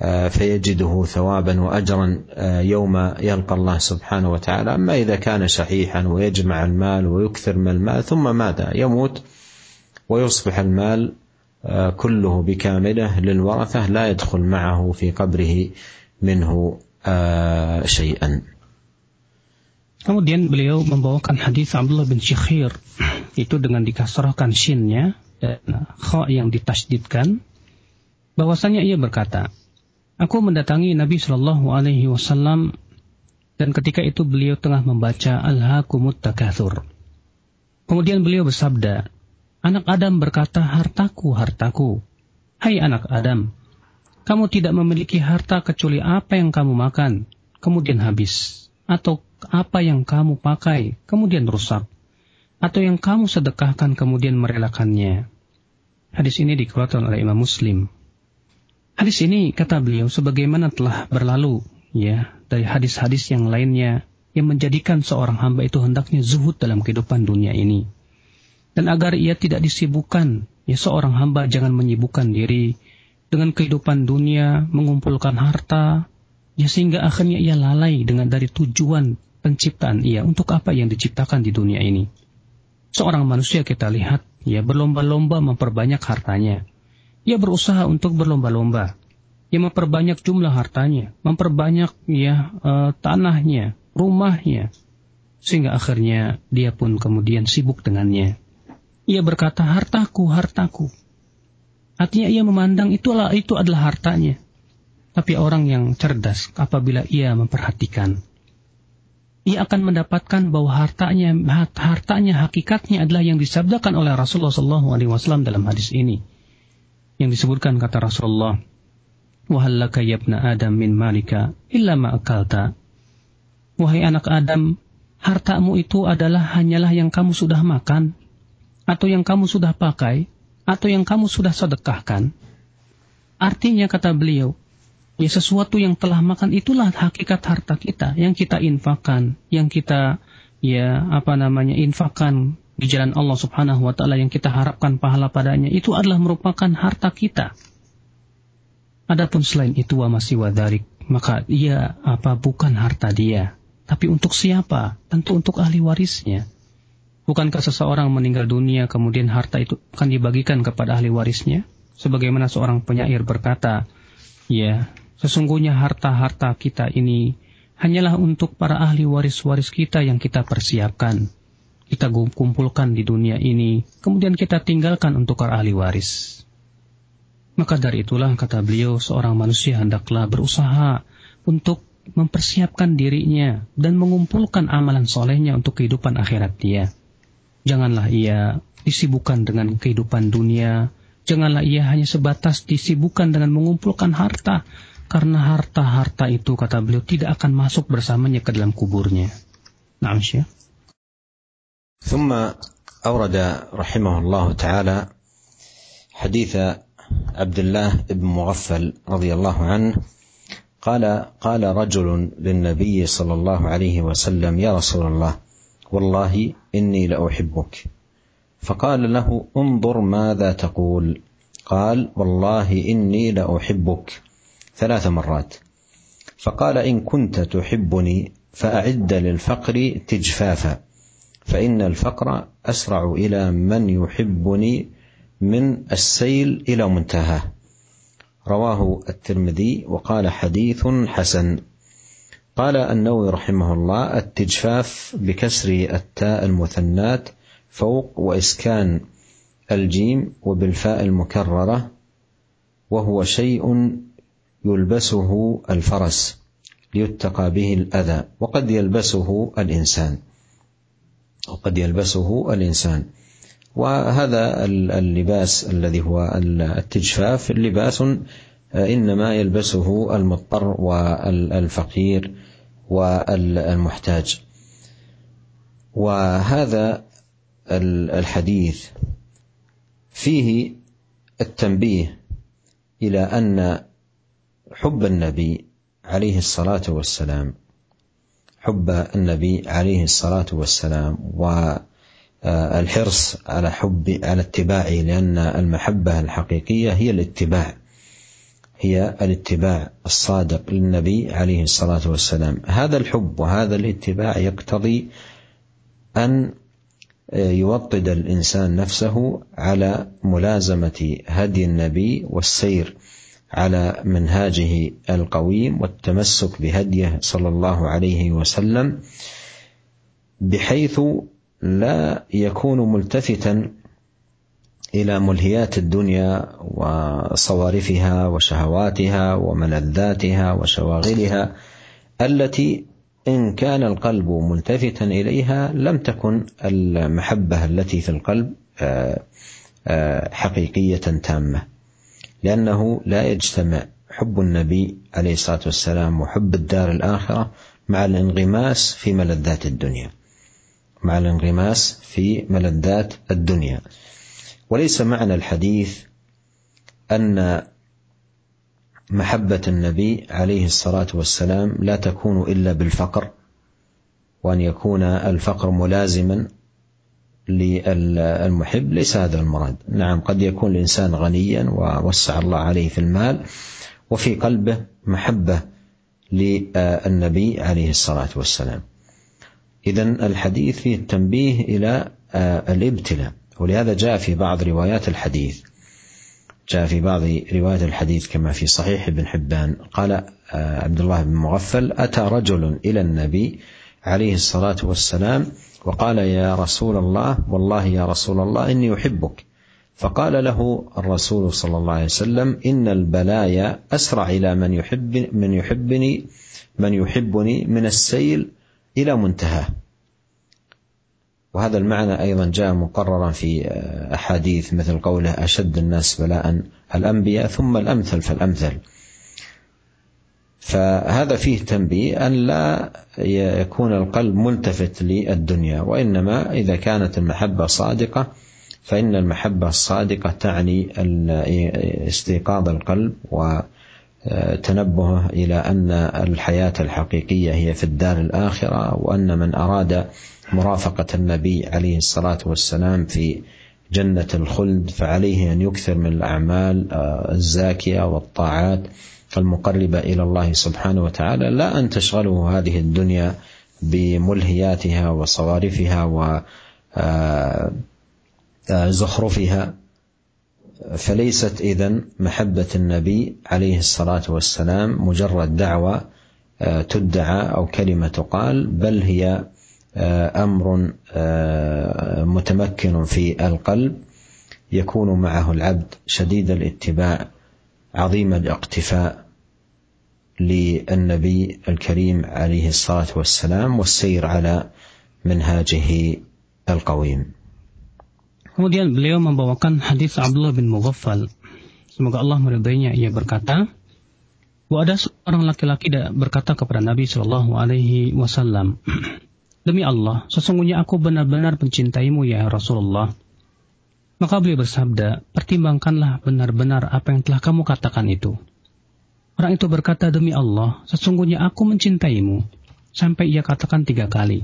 آه، فيجده ثوابا واجرا آه، يوم يلقى الله سبحانه وتعالى، اما اذا كان شحيحا ويجمع المال ويكثر من المال ثم ماذا؟ يموت ويصبح المال آه، كله بكامله للورثه لا يدخل معه في قبره منه شيئا. Kemudian beliau membawakan hadis Abdullah bin Syikhir itu dengan dikasrahkan shinnya dan kha yang ditasdidkan bahwasanya ia berkata Aku mendatangi Nabi Shallallahu Alaihi Wasallam dan ketika itu beliau tengah membaca Al-Hakumut Takathur. Kemudian beliau bersabda, Anak Adam berkata, hartaku, hartaku. Hai anak Adam, kamu tidak memiliki harta kecuali apa yang kamu makan, kemudian habis. Atau apa yang kamu pakai, kemudian rusak. Atau yang kamu sedekahkan, kemudian merelakannya. Hadis ini dikeluarkan oleh Imam Muslim. Hadis ini kata beliau sebagaimana telah berlalu ya dari hadis-hadis yang lainnya yang menjadikan seorang hamba itu hendaknya zuhud dalam kehidupan dunia ini. Dan agar ia tidak disibukkan, ya seorang hamba jangan menyibukkan diri dengan kehidupan dunia, mengumpulkan harta, ya sehingga akhirnya ia lalai dengan dari tujuan penciptaan ia untuk apa yang diciptakan di dunia ini. Seorang manusia kita lihat, ya berlomba-lomba memperbanyak hartanya, ia berusaha untuk berlomba-lomba. Ia memperbanyak jumlah hartanya, memperbanyak ya uh, tanahnya, rumahnya, sehingga akhirnya dia pun kemudian sibuk dengannya. Ia berkata, hartaku, hartaku. Artinya ia memandang itulah itu adalah hartanya. Tapi orang yang cerdas apabila ia memperhatikan, ia akan mendapatkan bahwa hartanya hartanya hakikatnya adalah yang disabdakan oleh Rasulullah SAW dalam hadis ini yang disebutkan kata Rasulullah, Wahallaka yabna Adam min malika illa ma'akalta. Wahai anak Adam, hartamu itu adalah hanyalah yang kamu sudah makan, atau yang kamu sudah pakai, atau yang kamu sudah sedekahkan. Artinya kata beliau, ya sesuatu yang telah makan itulah hakikat harta kita yang kita infakan, yang kita ya apa namanya infakan di jalan Allah Subhanahu wa taala yang kita harapkan pahala padanya itu adalah merupakan harta kita. Adapun selain itu wa masih wadarik, maka ia apa bukan harta dia, tapi untuk siapa? Tentu untuk ahli warisnya. Bukankah seseorang meninggal dunia kemudian harta itu akan dibagikan kepada ahli warisnya? Sebagaimana seorang penyair berkata, ya, sesungguhnya harta-harta kita ini hanyalah untuk para ahli waris-waris kita yang kita persiapkan kita kumpulkan di dunia ini, kemudian kita tinggalkan untuk para ahli waris. Maka dari itulah kata beliau seorang manusia hendaklah berusaha untuk mempersiapkan dirinya dan mengumpulkan amalan solehnya untuk kehidupan akhirat dia. Janganlah ia disibukkan dengan kehidupan dunia, janganlah ia hanya sebatas disibukkan dengan mengumpulkan harta, karena harta-harta itu, kata beliau, tidak akan masuk bersamanya ke dalam kuburnya. Nah, Syekh. ثم أورد رحمه الله تعالى حديث عبد الله بن مغفل رضي الله عنه قال قال رجل للنبي صلى الله عليه وسلم يا رسول الله والله إني لأحبك فقال له انظر ماذا تقول قال والله إني لأحبك ثلاث مرات فقال إن كنت تحبني فأعد للفقر تجفافا فإن الفقر أسرع إلى من يحبني من السيل إلى منتهاه رواه الترمذي وقال حديث حسن قال النووي رحمه الله التجفاف بكسر التاء المثنات فوق وإسكان الجيم وبالفاء المكررة وهو شيء يلبسه الفرس ليتقى به الأذى وقد يلبسه الإنسان قد يلبسه الإنسان وهذا اللباس الذي هو التجفاف لباس آه، إنما يلبسه المضطر والفقير والمحتاج وهذا الحديث فيه التنبيه الى ان حب النبي عليه الصلاه والسلام حب النبي عليه الصلاة والسلام والحرص آه، على حب على اتباعه لأن المحبة الحقيقية هي الاتباع هي الاتباع الصادق للنبي عليه الصلاة والسلام هذا الحب وهذا الاتباع يقتضي أن آه، يوطد الإنسان نفسه على ملازمة هدي النبي والسير على منهاجه القويم والتمسك بهديه صلى الله عليه وسلم بحيث لا يكون ملتفتا الى ملهيات الدنيا وصوارفها وشهواتها وملذاتها وشواغلها التي ان كان القلب ملتفتا اليها لم تكن المحبه التي في القلب آه، آه، حقيقيه تامه لأنه لا يجتمع حب النبي عليه الصلاة والسلام وحب الدار الآخرة مع الانغماس في ملذات الدنيا مع الانغماس في ملذات الدنيا وليس معنى الحديث أن محبة النبي عليه الصلاة والسلام لا تكون إلا بالفقر وأن يكون الفقر ملازما للمحب ليس هذا المراد نعم قد يكون الإنسان غنيا ووسع الله عليه في المال وفي قلبه محبة للنبي عليه الصلاة والسلام إذا الحديث فيه التنبيه إلى آه، الابتلاء ولهذا جاء في بعض روايات الحديث جاء في بعض روايات الحديث كما في صحيح ابن حبان قال آه، عبد الله بن مغفل أتى رجل إلى النبي عليه الصلاة والسلام وقال يا رسول الله والله يا رسول الله إني أحبك فقال له الرسول صلى الله عليه وسلم إن البلايا أسرع إلى من يحب من يحبني من يحبني من السيل إلى منتهاه وهذا المعنى أيضا جاء مقررا في آه، أحاديث مثل قوله أشد الناس بلاء الأنبياء ثم الأمثل فالأمثل فهذا فيه تنبيه أن لا يكون القلب ملتفت للدنيا وإنما إذا كانت المحبة صادقة فإن المحبة الصادقة تعني استيقاظ القلب وتنبهه إلى أن الحياة الحقيقية هي في الدار الآخرة وأن من أراد مرافقة النبي عليه الصلاة والسلام في جنة الخلد فعليه أن يكثر من الأعمال الزاكية والطاعات المقربة الى الله سبحانه وتعالى لا ان تشغله هذه الدنيا بملهياتها وصوارفها وزخرفها آه، آه، فليست اذا محبه النبي عليه الصلاه والسلام مجرد دعوه آه، تدعى او كلمه تقال بل هي امر متمكن في القلب يكون معه العبد شديد الاتباع عظيم الاقتفاء للنبي الكريم عليه الصلاة والسلام والسير على منهاجه القويم. Kemudian beliau membawakan hadis Abdullah bin Mughaffal. Semoga Allah meridainya. Ia berkata, bahwa ada seorang laki-laki berkata kepada Nabi Shallallahu Alaihi Wasallam, demi Allah, sesungguhnya aku benar-benar mencintaimu ya Rasulullah. Maka beliau bersabda, pertimbangkanlah benar-benar apa yang telah kamu katakan itu. Orang itu berkata, demi Allah, sesungguhnya aku mencintaimu. Sampai ia katakan tiga kali.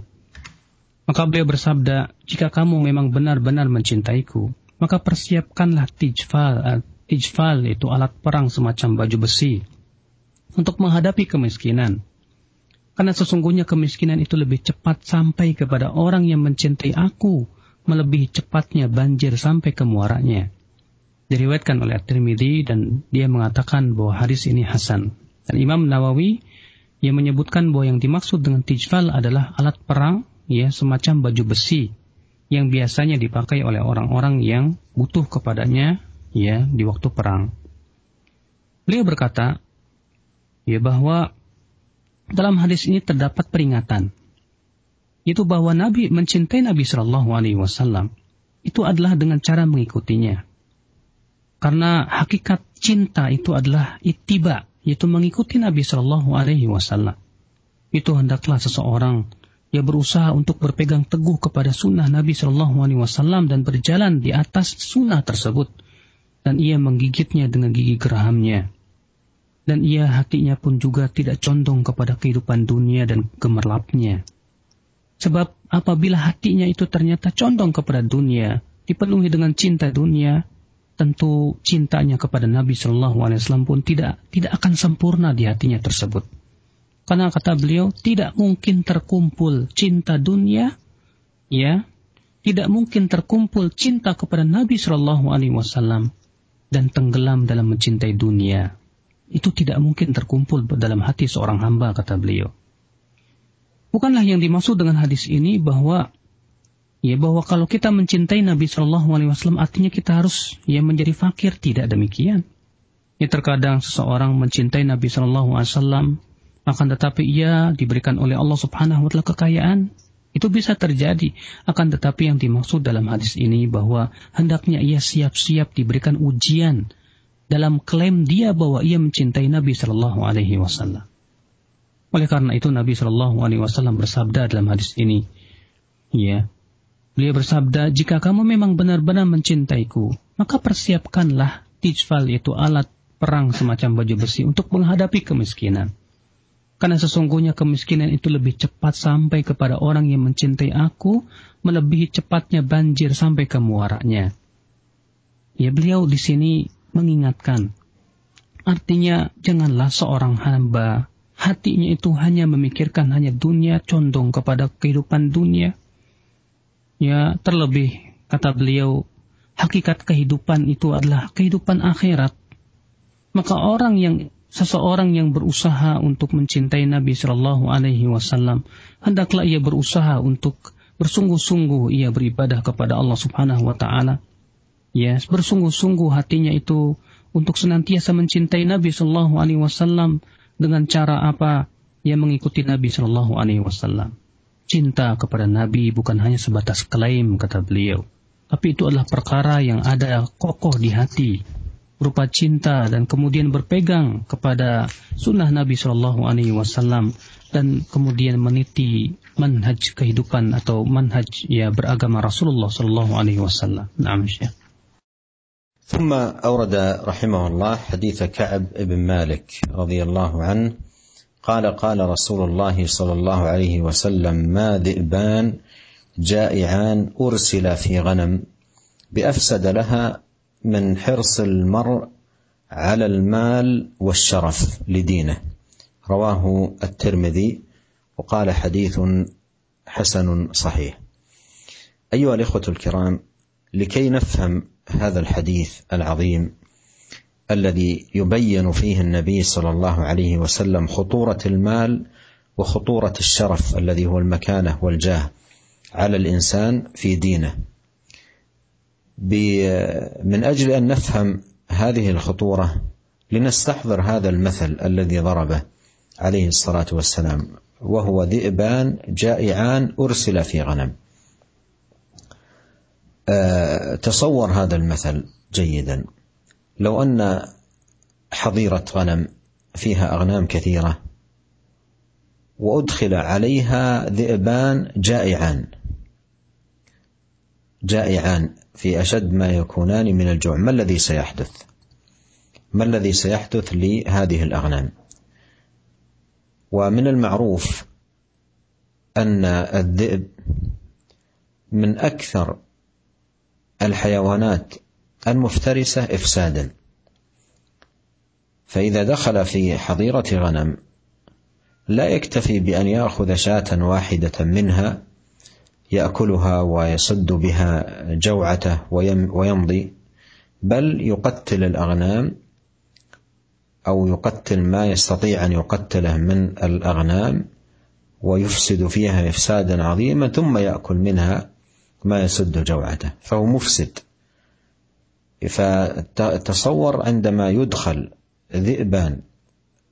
Maka beliau bersabda, jika kamu memang benar-benar mencintaiku, maka persiapkanlah tijfal. Eh, tijfal itu alat perang semacam baju besi untuk menghadapi kemiskinan. Karena sesungguhnya kemiskinan itu lebih cepat sampai kepada orang yang mencintai aku, melebihi cepatnya banjir sampai ke muaranya diriwayatkan oleh At-Tirmidzi dan dia mengatakan bahwa hadis ini hasan. Dan Imam Nawawi yang menyebutkan bahwa yang dimaksud dengan tijfal adalah alat perang ya semacam baju besi yang biasanya dipakai oleh orang-orang yang butuh kepadanya ya di waktu perang. Beliau berkata ya bahwa dalam hadis ini terdapat peringatan yaitu bahwa Nabi mencintai Nabi Shallallahu Alaihi Wasallam itu adalah dengan cara mengikutinya karena hakikat cinta itu adalah ittiba, yaitu mengikuti Nabi Shallallahu Alaihi Wasallam. Itu hendaklah seseorang ia berusaha untuk berpegang teguh kepada sunnah Nabi Shallallahu Alaihi Wasallam dan berjalan di atas sunnah tersebut, dan ia menggigitnya dengan gigi gerahamnya. Dan ia hatinya pun juga tidak condong kepada kehidupan dunia dan gemerlapnya. Sebab apabila hatinya itu ternyata condong kepada dunia, dipenuhi dengan cinta dunia, tentu cintanya kepada Nabi Shallallahu Alaihi Wasallam pun tidak tidak akan sempurna di hatinya tersebut. Karena kata beliau tidak mungkin terkumpul cinta dunia, ya, tidak mungkin terkumpul cinta kepada Nabi Shallallahu Alaihi Wasallam dan tenggelam dalam mencintai dunia. Itu tidak mungkin terkumpul dalam hati seorang hamba, kata beliau. Bukanlah yang dimaksud dengan hadis ini bahwa ya bahwa kalau kita mencintai Nabi Shallallahu Alaihi Wasallam artinya kita harus ya menjadi fakir tidak demikian. Ya terkadang seseorang mencintai Nabi Shallallahu Alaihi Wasallam akan tetapi ia diberikan oleh Allah Subhanahu Wa Taala kekayaan itu bisa terjadi. Akan tetapi yang dimaksud dalam hadis ini bahwa hendaknya ia siap-siap diberikan ujian dalam klaim dia bahwa ia mencintai Nabi Shallallahu Alaihi Wasallam. Oleh karena itu Nabi Shallallahu Alaihi Wasallam bersabda dalam hadis ini, ya Beliau bersabda, jika kamu memang benar-benar mencintaiku, maka persiapkanlah tijfal yaitu alat perang semacam baju besi untuk menghadapi kemiskinan. Karena sesungguhnya kemiskinan itu lebih cepat sampai kepada orang yang mencintai aku, melebihi cepatnya banjir sampai ke muaranya. Ya beliau di sini mengingatkan, artinya janganlah seorang hamba hatinya itu hanya memikirkan hanya dunia, condong kepada kehidupan dunia, ya terlebih kata beliau hakikat kehidupan itu adalah kehidupan akhirat maka orang yang seseorang yang berusaha untuk mencintai Nabi Shallallahu Alaihi Wasallam hendaklah ia berusaha untuk bersungguh-sungguh ia beribadah kepada Allah Subhanahu Wa Taala ya yes, bersungguh-sungguh hatinya itu untuk senantiasa mencintai Nabi Shallallahu Alaihi Wasallam dengan cara apa ia mengikuti Nabi Shallallahu Alaihi Wasallam cinta kepada Nabi bukan hanya sebatas klaim, kata beliau. Tapi itu adalah perkara yang ada kokoh di hati, berupa cinta dan kemudian berpegang kepada sunnah Nabi Shallallahu Alaihi Wasallam dan kemudian meniti manhaj kehidupan atau manhaj ya beragama Rasulullah Shallallahu Alaihi Wasallam. Naam Syekh. ثم أورد رحمه الله حديث كعب بن مالك رضي الله عنه قال قال رسول الله صلى الله عليه وسلم ما ذئبان جائعان أرسل في غنم بأفسد لها من حرص المرء على المال والشرف لدينه رواه الترمذي وقال حديث حسن صحيح أيها الإخوة الكرام لكي نفهم هذا الحديث العظيم الذي يبين فيه النبي صلى الله عليه وسلم خطوره المال وخطوره الشرف الذي هو المكانه والجاه على الانسان في دينه من اجل ان نفهم هذه الخطوره لنستحضر هذا المثل الذي ضربه عليه الصلاه والسلام وهو ذئبان جائعان ارسل في غنم آه، تصور هذا المثل جيدا لو أن حظيرة غنم فيها أغنام كثيرة وأدخل عليها ذئبان جائعان جائعان في أشد ما يكونان من الجوع ما الذي سيحدث ما الذي سيحدث لهذه الأغنام ومن المعروف أن الذئب من أكثر الحيوانات المفترسة إفسادا فإذا دخل في حظيرة غنم لا يكتفي بأن يأخذ شاة واحدة منها يأكلها ويسد بها جوعته ويمضي بل يقتل الأغنام أو يقتل ما يستطيع أن يقتله من الأغنام ويفسد فيها إفسادا عظيما ثم يأكل منها ما يسد جوعته فهو مفسد فتصور عندما يدخل ذئبان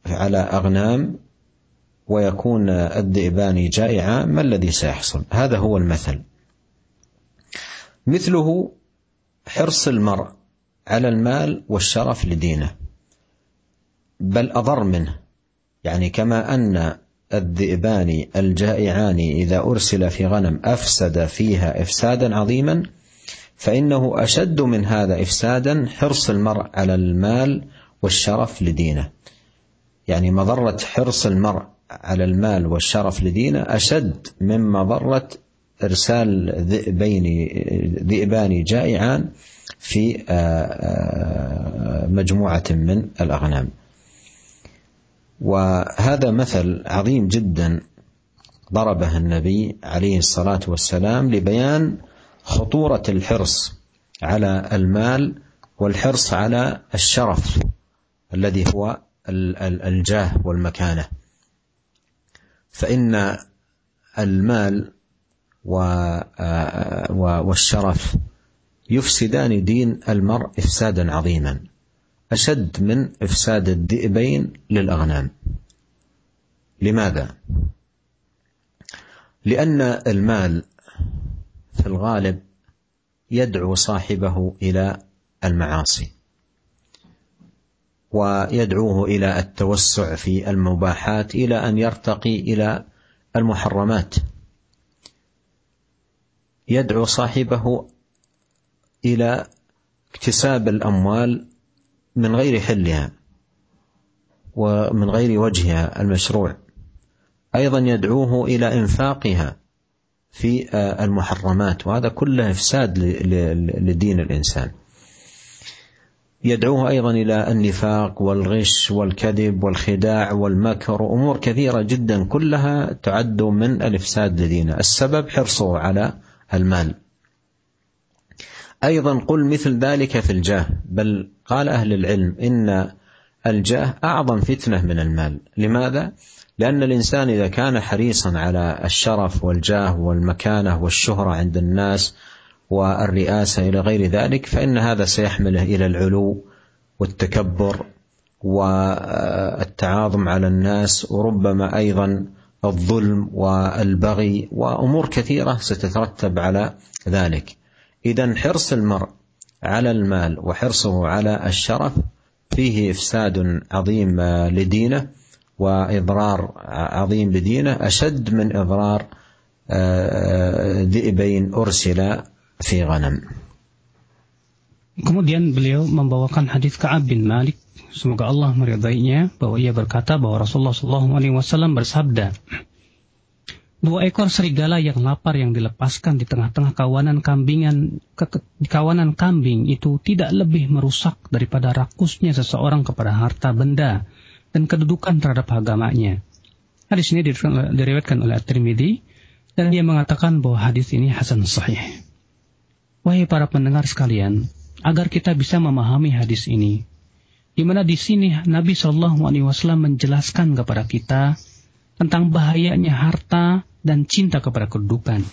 على أغنام ويكون الذئبان جائعا ما الذي سيحصل هذا هو المثل مثله حرص المرء على المال والشرف لدينه بل أضر منه يعني كما أن الذئبان الجائعان إذا أرسل في غنم أفسد فيها إفسادا عظيما فإنه أشد من هذا إفسادا حرص المرء على المال والشرف لدينه يعني مضرة حرص المرء على المال والشرف لدينه أشد من مضرة إرسال ذئبين ذئبان جائعان في آه، آه، مجموعة من الأغنام وهذا مثل عظيم جدا ضربه النبي عليه الصلاة والسلام لبيان خطورة الحرص على المال والحرص على الشرف الذي هو الجاه والمكانة فإن المال آه، والشرف يفسدان دين المرء إفسادا عظيما أشد من إفساد الذئبين للأغنام لماذا؟ لأن المال في الغالب يدعو صاحبه الى المعاصي ويدعوه الى التوسع في المباحات الى ان يرتقي الى المحرمات يدعو صاحبه الى اكتساب الاموال من غير حلها ومن غير وجهها المشروع ايضا يدعوه الى انفاقها في آه، المحرمات وهذا كله افساد لدين الانسان. يدعوه ايضا الى النفاق والغش والكذب والخداع والمكر وامور كثيره جدا كلها تعد من الافساد لدينه، السبب حرصه على المال. ايضا قل مثل ذلك في الجاه، بل قال اهل العلم ان الجاه اعظم فتنه من المال، لماذا؟ لأن الإنسان إذا كان حريصا على الشرف والجاه والمكانة والشهرة عند الناس والرئاسة إلى غير ذلك فإن هذا سيحمله إلى العلو والتكبر والتعاظم على الناس وربما أيضا الظلم والبغي وأمور كثيرة ستترتب على ذلك إذا حرص المرء على المال وحرصه على الشرف فيه إفساد عظيم لدينه وإضرار عظيم بدينه أشد من إضرار ذئبين أرسل في غنم Kemudian beliau membawakan hadis Ka'ab bin Malik, semoga Allah meridainya, bahwa ia berkata bahwa Rasulullah Shallallahu Alaihi Wasallam bersabda, dua ekor serigala yang lapar yang dilepaskan di tengah-tengah kawanan kambingan ke, kawanan kambing itu tidak lebih merusak daripada rakusnya seseorang kepada harta benda dan kedudukan terhadap agamanya. Hadis ini diriwayatkan oleh At-Tirmidzi dan dia mengatakan bahwa hadis ini hasan sahih. Wahai para pendengar sekalian, agar kita bisa memahami hadis ini, di mana di sini Nabi Shallallahu Alaihi Wasallam menjelaskan kepada kita tentang bahayanya harta dan cinta kepada kedudukan.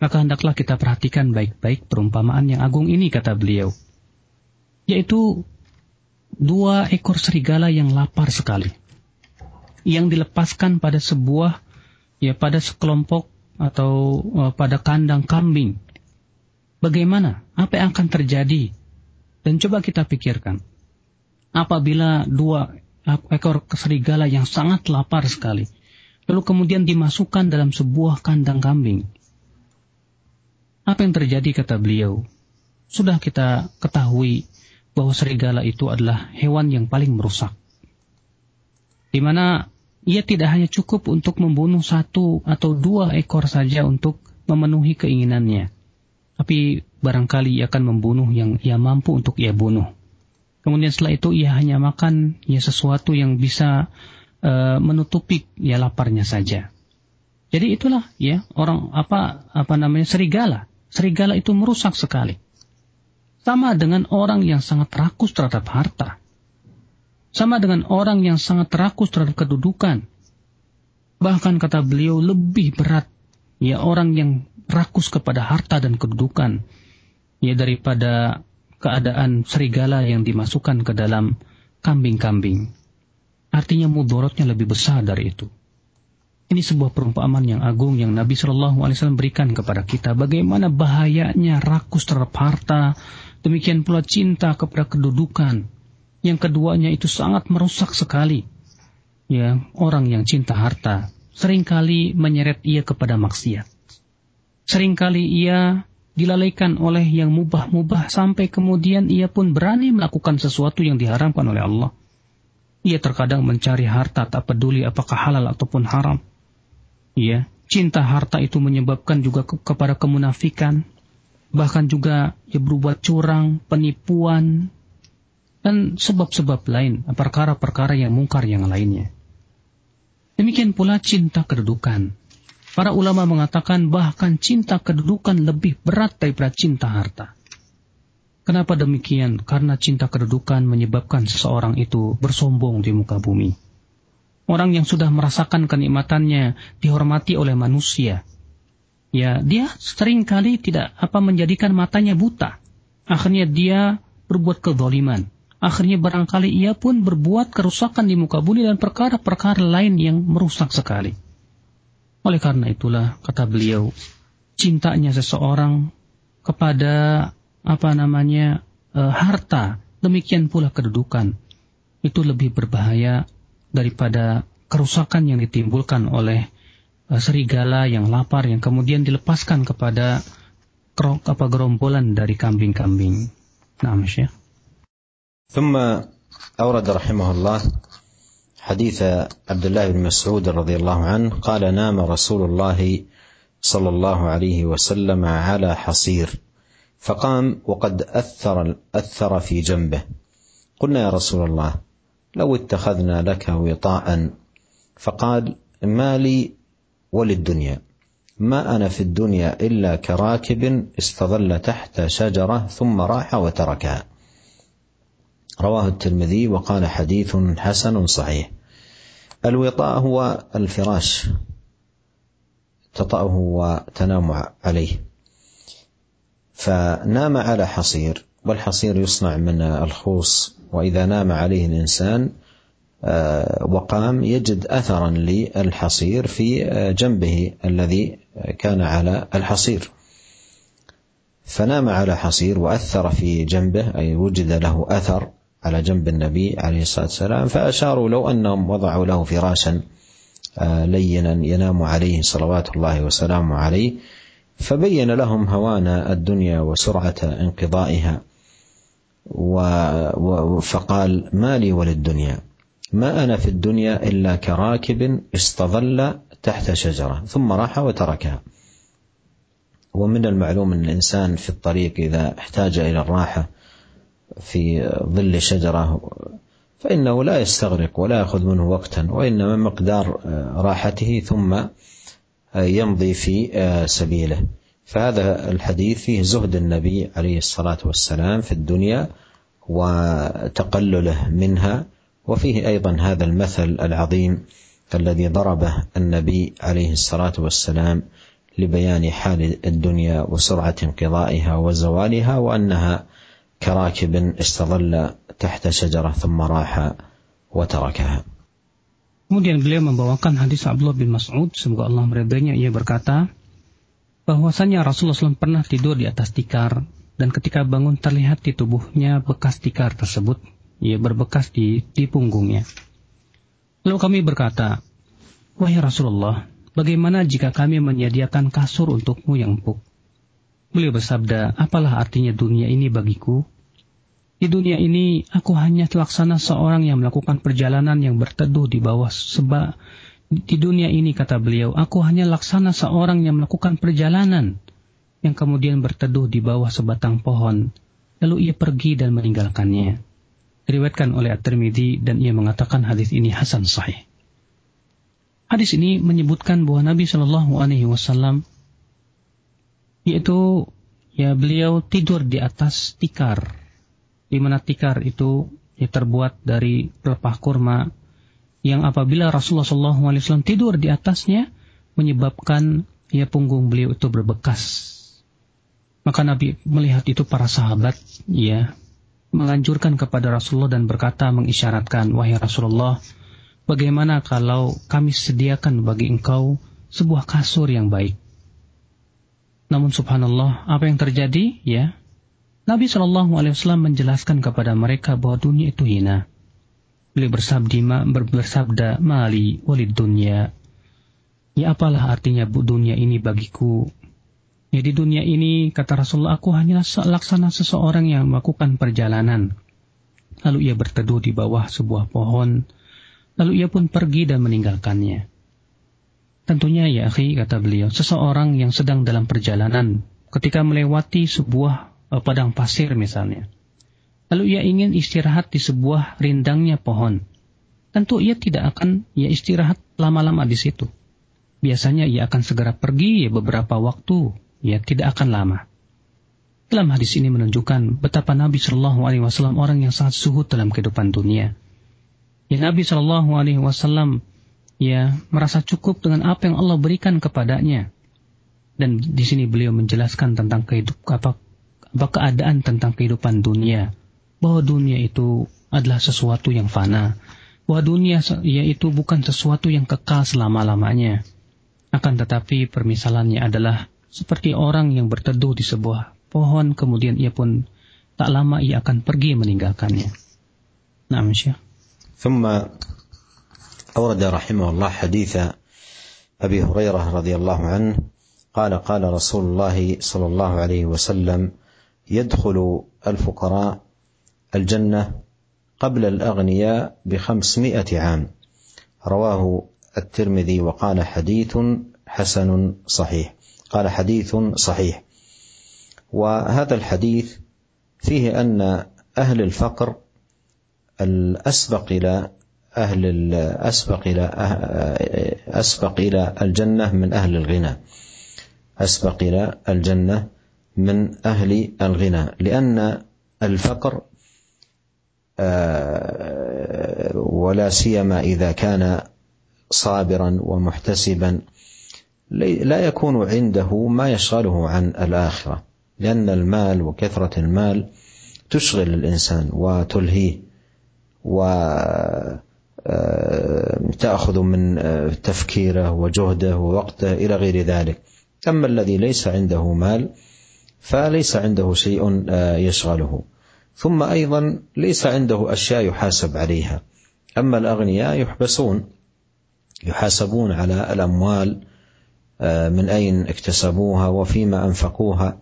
Maka hendaklah kita perhatikan baik-baik perumpamaan yang agung ini, kata beliau. Yaitu dua ekor serigala yang lapar sekali yang dilepaskan pada sebuah ya pada sekelompok atau uh, pada kandang kambing. Bagaimana? Apa yang akan terjadi? Dan coba kita pikirkan. Apabila dua ekor serigala yang sangat lapar sekali lalu kemudian dimasukkan dalam sebuah kandang kambing. Apa yang terjadi kata beliau? Sudah kita ketahui bahwa serigala itu adalah hewan yang paling merusak. Di mana ia tidak hanya cukup untuk membunuh satu atau dua ekor saja untuk memenuhi keinginannya. Tapi barangkali ia akan membunuh yang ia mampu untuk ia bunuh. Kemudian setelah itu ia hanya makan ya sesuatu yang bisa uh, menutupi ya laparnya saja. Jadi itulah ya orang apa apa namanya serigala. Serigala itu merusak sekali sama dengan orang yang sangat rakus terhadap harta. Sama dengan orang yang sangat rakus terhadap kedudukan. Bahkan kata beliau lebih berat ya orang yang rakus kepada harta dan kedudukan ya daripada keadaan serigala yang dimasukkan ke dalam kambing-kambing. Artinya mudorotnya lebih besar dari itu. Ini sebuah perumpamaan yang agung yang Nabi Shallallahu Alaihi Wasallam berikan kepada kita. Bagaimana bahayanya rakus terhadap harta, Demikian pula cinta kepada kedudukan. Yang keduanya itu sangat merusak sekali. Ya, orang yang cinta harta seringkali menyeret ia kepada maksiat. Seringkali ia dilalaikan oleh yang mubah-mubah sampai kemudian ia pun berani melakukan sesuatu yang diharamkan oleh Allah. Ia terkadang mencari harta tak peduli apakah halal ataupun haram. Ya, cinta harta itu menyebabkan juga ke kepada kemunafikan, bahkan juga ya berbuat curang, penipuan, dan sebab-sebab lain, perkara-perkara yang mungkar yang lainnya. Demikian pula cinta kedudukan. Para ulama mengatakan bahkan cinta kedudukan lebih berat daripada cinta harta. Kenapa demikian? Karena cinta kedudukan menyebabkan seseorang itu bersombong di muka bumi. Orang yang sudah merasakan kenikmatannya dihormati oleh manusia, ya dia sering kali tidak apa menjadikan matanya buta. Akhirnya dia berbuat kezaliman. Akhirnya barangkali ia pun berbuat kerusakan di muka bumi dan perkara-perkara lain yang merusak sekali. Oleh karena itulah kata beliau, cintanya seseorang kepada apa namanya e, harta, demikian pula kedudukan itu lebih berbahaya daripada kerusakan yang ditimbulkan oleh serigala yang lapar yang kemudian dilepaskan kepada krok apa gerombolan dari kambing-kambing. Nah, ya. ثم أورد رحمه الله حديث عبد الله بن مسعود رضي الله عنه قال نام رسول الله صلى الله عليه وسلم على حصير فقام وقد أثر أثر في جنبه قلنا يا رسول الله لو اتخذنا لك وطاء فقال ما لي وللدنيا ما أنا في الدنيا إلا كراكب استظل تحت شجرة ثم راح وتركها رواه الترمذي وقال حديث حسن صحيح الوطاء هو الفراش تطأه وتنام عليه فنام على حصير والحصير يصنع من الخوص وإذا نام عليه الإنسان آه، وقام يجد أثرا للحصير في آه، جنبه الذي كان على الحصير فنام على حصير وأثر في جنبه أي وجد له أثر على جنب النبي عليه الصلاة والسلام فأشاروا لو أنهم وضعوا له فراشا آه، لينا ينام عليه صلوات الله وسلامه عليه فبين لهم هوان الدنيا وسرعة انقضائها فقال ما لي وللدنيا ما أنا في الدنيا إلا كراكب استظل تحت شجرة ثم راح وتركها ومن المعلوم أن الإنسان في الطريق إذا احتاج إلى الراحة في ظل شجرة فإنه لا يستغرق ولا يأخذ منه وقتا وإنما مقدار راحته ثم يمضي في سبيله فهذا الحديث فيه زهد النبي عليه الصلاة والسلام في الدنيا وتقلله منها وفيه ايضا هذا المثل العظيم الذي ضربه النبي عليه الصلاه والسلام لبيان حال الدنيا وسرعه انقضائها وزوالها وانها كراكب استظل تحت شجره ثم راح وتركها. Kemudian beliau membawakan hadis Abdullah bin Mas'ud, semoga Allah meridainya, ia berkata, bahwasanya Rasulullah SAW pernah tidur di atas tikar, dan ketika bangun terlihat di tubuhnya bekas tikar tersebut. Ia berbekas di di punggungnya. Lalu kami berkata, "Wahai Rasulullah, bagaimana jika kami menyediakan kasur untukmu yang empuk?" Beliau bersabda, "Apalah artinya dunia ini bagiku? Di dunia ini aku hanya terlaksana seorang yang melakukan perjalanan yang berteduh di bawah sebab di dunia ini kata beliau, aku hanya laksana seorang yang melakukan perjalanan yang kemudian berteduh di bawah sebatang pohon, lalu ia pergi dan meninggalkannya diriwayatkan oleh At-Tirmidzi dan ia mengatakan hadis ini hasan sahih. Hadis ini menyebutkan bahwa Nabi Shallallahu Alaihi Wasallam yaitu ya beliau tidur di atas tikar, di mana tikar itu ya, terbuat dari pelepah kurma yang apabila Rasulullah Shallallahu Alaihi Wasallam tidur di atasnya menyebabkan ya punggung beliau itu berbekas. Maka Nabi melihat itu para sahabat ya menganjurkan kepada Rasulullah dan berkata mengisyaratkan, Wahai Rasulullah, bagaimana kalau kami sediakan bagi engkau sebuah kasur yang baik? Namun subhanallah, apa yang terjadi? Ya, Nabi Shallallahu Alaihi Wasallam menjelaskan kepada mereka bahwa dunia itu hina. Beliau bersabda, bersabda mali walid dunia. Ya apalah artinya bu dunia ini bagiku Ya di dunia ini kata Rasulullah aku hanyalah laksana seseorang yang melakukan perjalanan. Lalu ia berteduh di bawah sebuah pohon. Lalu ia pun pergi dan meninggalkannya. Tentunya ya akhi kata beliau, seseorang yang sedang dalam perjalanan ketika melewati sebuah eh, padang pasir misalnya. Lalu ia ingin istirahat di sebuah rindangnya pohon. Tentu ia tidak akan ya istirahat lama-lama di situ. Biasanya ia akan segera pergi beberapa waktu ya tidak akan lama. Dalam hadis ini menunjukkan betapa Nabi Shallallahu Alaihi Wasallam orang yang sangat suhud dalam kehidupan dunia. Ya Nabi Shallallahu Alaihi Wasallam ya merasa cukup dengan apa yang Allah berikan kepadanya. Dan di sini beliau menjelaskan tentang kehidup apa, apa keadaan tentang kehidupan dunia, bahwa dunia itu adalah sesuatu yang fana, bahwa dunia yaitu bukan sesuatu yang kekal selama-lamanya. Akan tetapi permisalannya adalah seperti orang yang berteduh di sebuah pohon, kemudian ia pun tak lama ia akan pergi meninggalkannya. Nah, Syekh. ثم أورد رحمه الله حديث أبي هريرة رضي الله عنه قال قال رسول الله صلى الله عليه وسلم يدخل الفقراء الجنة قبل الأغنياء بخمسمائة عام رواه الترمذي وقال حديث حسن صحيح قال حديث صحيح وهذا الحديث فيه أن أهل الفقر الأسبق إلى أهل الأسبق إلى أه أسبق إلى الجنة من أهل الغنى أسبق إلى الجنة من أهل الغنى لأن الفقر آه، ولا سيما إذا كان صابرا ومحتسبا لا يكون عنده ما يشغله عن الآخرة لأن المال وكثرة المال تشغل الإنسان وتلهيه وتأخذ آه، من آه، تفكيره وجهده ووقته إلى غير ذلك أما الذي ليس عنده مال فليس عنده شيء آه، يشغله ثم أيضا ليس عنده أشياء يحاسب عليها أما الأغنياء يحبسون يحاسبون على الأموال آه، من أين اكتسبوها وفيما أنفقوها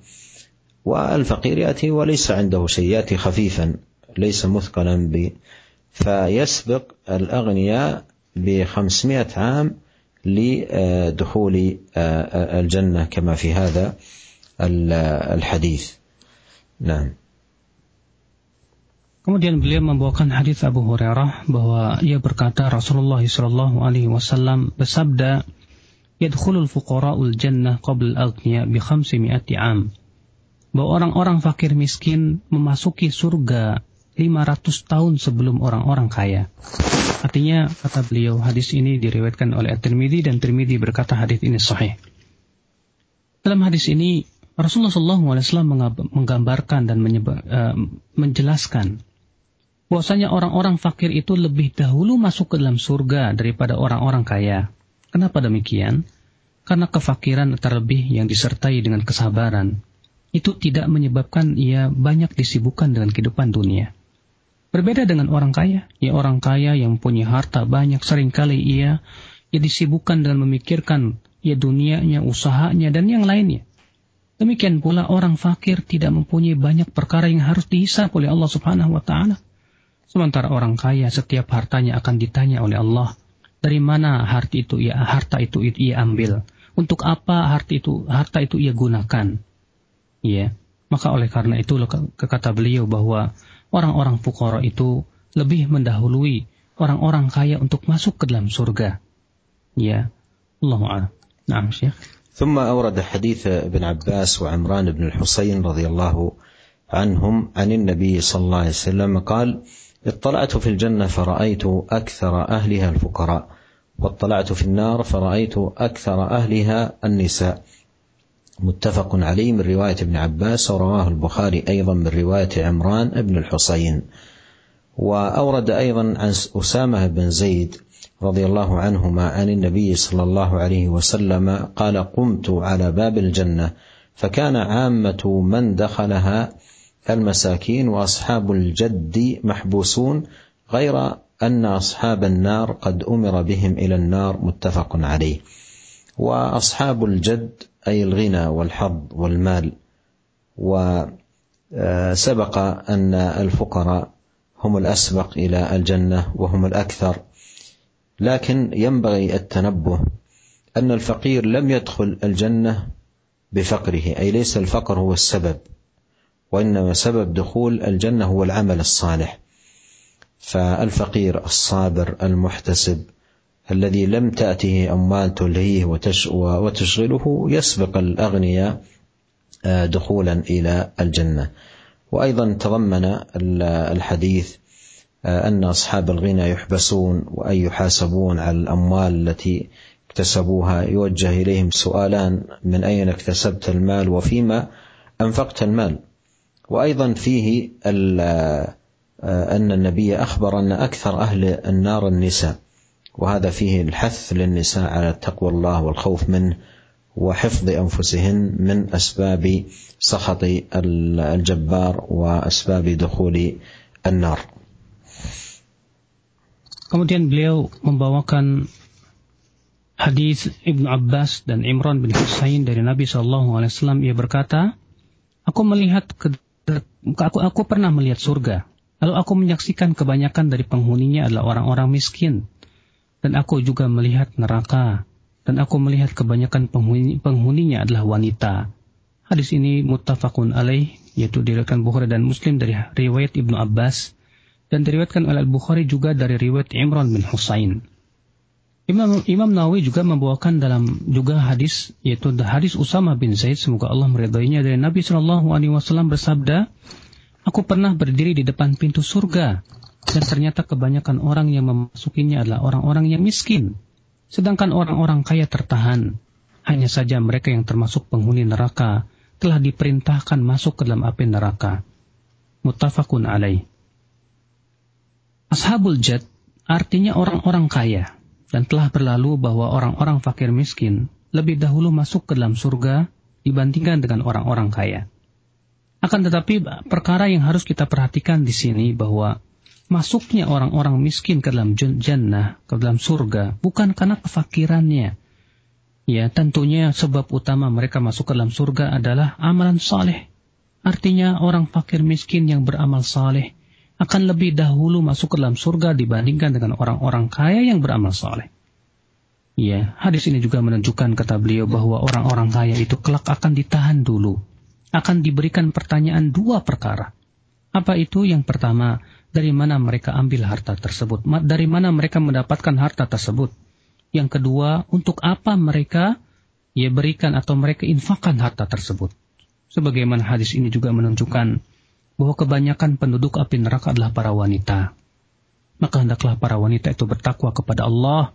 والفقير يأتي وليس عنده شيء يأتي خفيفا ليس مثقلا ب فيسبق الأغنياء بخمسمائة عام لدخول آه، آه، الجنة كما في هذا الحديث نعم Kemudian beliau membawakan hadis Abu Hurairah bahwa ia berkata Rasulullah Shallallahu Alaihi Wasallam bersabda, yadkhulul fuqara'ul jannah qabla al-aghniya bi mi'ati am. Bahwa orang-orang fakir miskin memasuki surga 500 tahun sebelum orang-orang kaya. Artinya kata beliau hadis ini diriwayatkan oleh At-Tirmidzi dan Tirmidzi berkata hadis ini sahih. Dalam hadis ini Rasulullah SAW menggambarkan dan uh, menjelaskan bahwasanya orang-orang fakir itu lebih dahulu masuk ke dalam surga daripada orang-orang kaya. Kenapa demikian? Karena kefakiran terlebih yang disertai dengan kesabaran, itu tidak menyebabkan ia banyak disibukkan dengan kehidupan dunia. Berbeda dengan orang kaya, ya orang kaya yang punya harta banyak seringkali ia ia disibukkan dengan memikirkan ya dunianya, usahanya, dan yang lainnya. Demikian pula orang fakir tidak mempunyai banyak perkara yang harus dihisap oleh Allah Subhanahu wa taala. Sementara orang kaya setiap hartanya akan ditanya oleh Allah dari mana harta itu ia harta itu ia ambil? Untuk apa harta itu harta itu ia gunakan? Ya. Maka oleh karena itu kata beliau bahwa orang-orang fukara itu lebih mendahului orang-orang kaya untuk masuk ke dalam surga. Ya. Allah a'lam. Naam, Syekh. ثم أورد حديث ابن عباس وعمران بن الحسين رضي الله عنهم عن النبي صلى الله عليه وسلم قال: اطلعت في الجنة فرأيت أكثر أهلها الفقراء واطلعت في النار فرأيت أكثر أهلها النساء متفق عليه من رواية ابن عباس ورواه البخاري أيضا من رواية عمران بن الحصين وأورد أيضا عن أسامة بن زيد رضي الله عنهما عن النبي صلى الله عليه وسلم قال قمت على باب الجنة فكان عامة من دخلها المساكين واصحاب الجد محبوسون غير ان اصحاب النار قد امر بهم الى النار متفق عليه واصحاب الجد اي الغنى والحظ والمال وسبق ان الفقراء هم الاسبق الى الجنه وهم الاكثر لكن ينبغي التنبه ان الفقير لم يدخل الجنه بفقره اي ليس الفقر هو السبب وإنما سبب دخول الجنة هو العمل الصالح فالفقير الصابر المحتسب الذي لم تأته أموال تلهيه وتشغله يسبق الأغنياء آه، دخولا إلى الجنة وأيضا تضمن الحديث آه، أن أصحاب الغنى يحبسون وأن يحاسبون على الأموال التي اكتسبوها يوجه إليهم سؤالان من أين اكتسبت المال وفيما أنفقت المال وأيضا فيه أن النبي أخبر أن أكثر أهل النار النساء وهذا فيه الحث للنساء على تقوى الله والخوف منه وحفظ أنفسهن من أسباب سخط الجبار وأسباب دخول النار Kemudian beliau membawakan hadis Ibnu Abbas dan Imran bin Husain dari Nabi Shallallahu Alaihi Wasallam ia berkata, aku melihat ke aku aku pernah melihat surga, lalu aku menyaksikan kebanyakan dari penghuninya adalah orang-orang miskin, dan aku juga melihat neraka, dan aku melihat kebanyakan penghuni, penghuninya adalah wanita. Hadis ini muttafaqun alaih, yaitu diriwayatkan Bukhari dan Muslim dari riwayat Ibnu Abbas, dan diriwayatkan oleh Al-Bukhari juga dari riwayat Imran bin Husain. Imam Imam Nawawi juga membawakan dalam juga hadis yaitu hadis Usama bin Zaid semoga Allah meridhoinya dari Nabi Shallallahu Alaihi Wasallam bersabda, aku pernah berdiri di depan pintu surga dan ternyata kebanyakan orang yang memasukinya adalah orang-orang yang miskin, sedangkan orang-orang kaya tertahan. Hanya saja mereka yang termasuk penghuni neraka telah diperintahkan masuk ke dalam api neraka. Mutafakun alaih. Ashabul Jad artinya orang-orang kaya dan telah berlalu bahwa orang-orang fakir miskin lebih dahulu masuk ke dalam surga dibandingkan dengan orang-orang kaya. Akan tetapi perkara yang harus kita perhatikan di sini bahwa masuknya orang-orang miskin ke dalam jannah, ke dalam surga bukan karena kefakirannya. Ya, tentunya sebab utama mereka masuk ke dalam surga adalah amalan saleh. Artinya orang fakir miskin yang beramal saleh akan lebih dahulu masuk ke dalam surga dibandingkan dengan orang-orang kaya yang beramal soleh. Ya, hadis ini juga menunjukkan kata beliau bahwa orang-orang kaya itu kelak akan ditahan dulu. Akan diberikan pertanyaan dua perkara. Apa itu? Yang pertama, dari mana mereka ambil harta tersebut? Dari mana mereka mendapatkan harta tersebut? Yang kedua, untuk apa mereka ya berikan atau mereka infakan harta tersebut? Sebagaimana hadis ini juga menunjukkan bahwa kebanyakan penduduk api neraka adalah para wanita. Maka hendaklah para wanita itu bertakwa kepada Allah,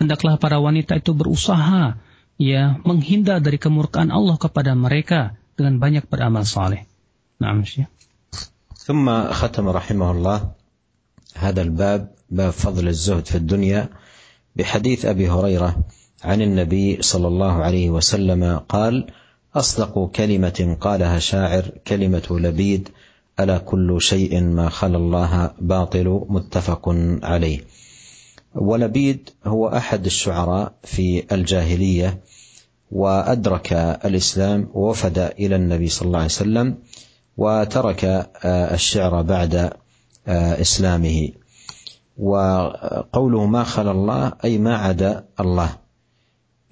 hendaklah para wanita itu berusaha ya menghindar dari kemurkaan Allah kepada mereka dengan banyak beramal saleh. Naam Syekh. ثم ختم رحمه الله bab Fadl باب فضل الزهد في الدنيا بحديث ابي هريره عن النبي صلى الله عليه وسلم قال اصدق كلمه قالها شاعر كلمه لبيد ألا كل شيء ما خلا الله باطل متفق عليه ولبيد هو أحد الشعراء في الجاهلية وأدرك الإسلام ووفد إلى النبي صلى الله عليه وسلم وترك آه، الشعر بعد آه، إسلامه وقوله ما خلا الله أي ما عدا الله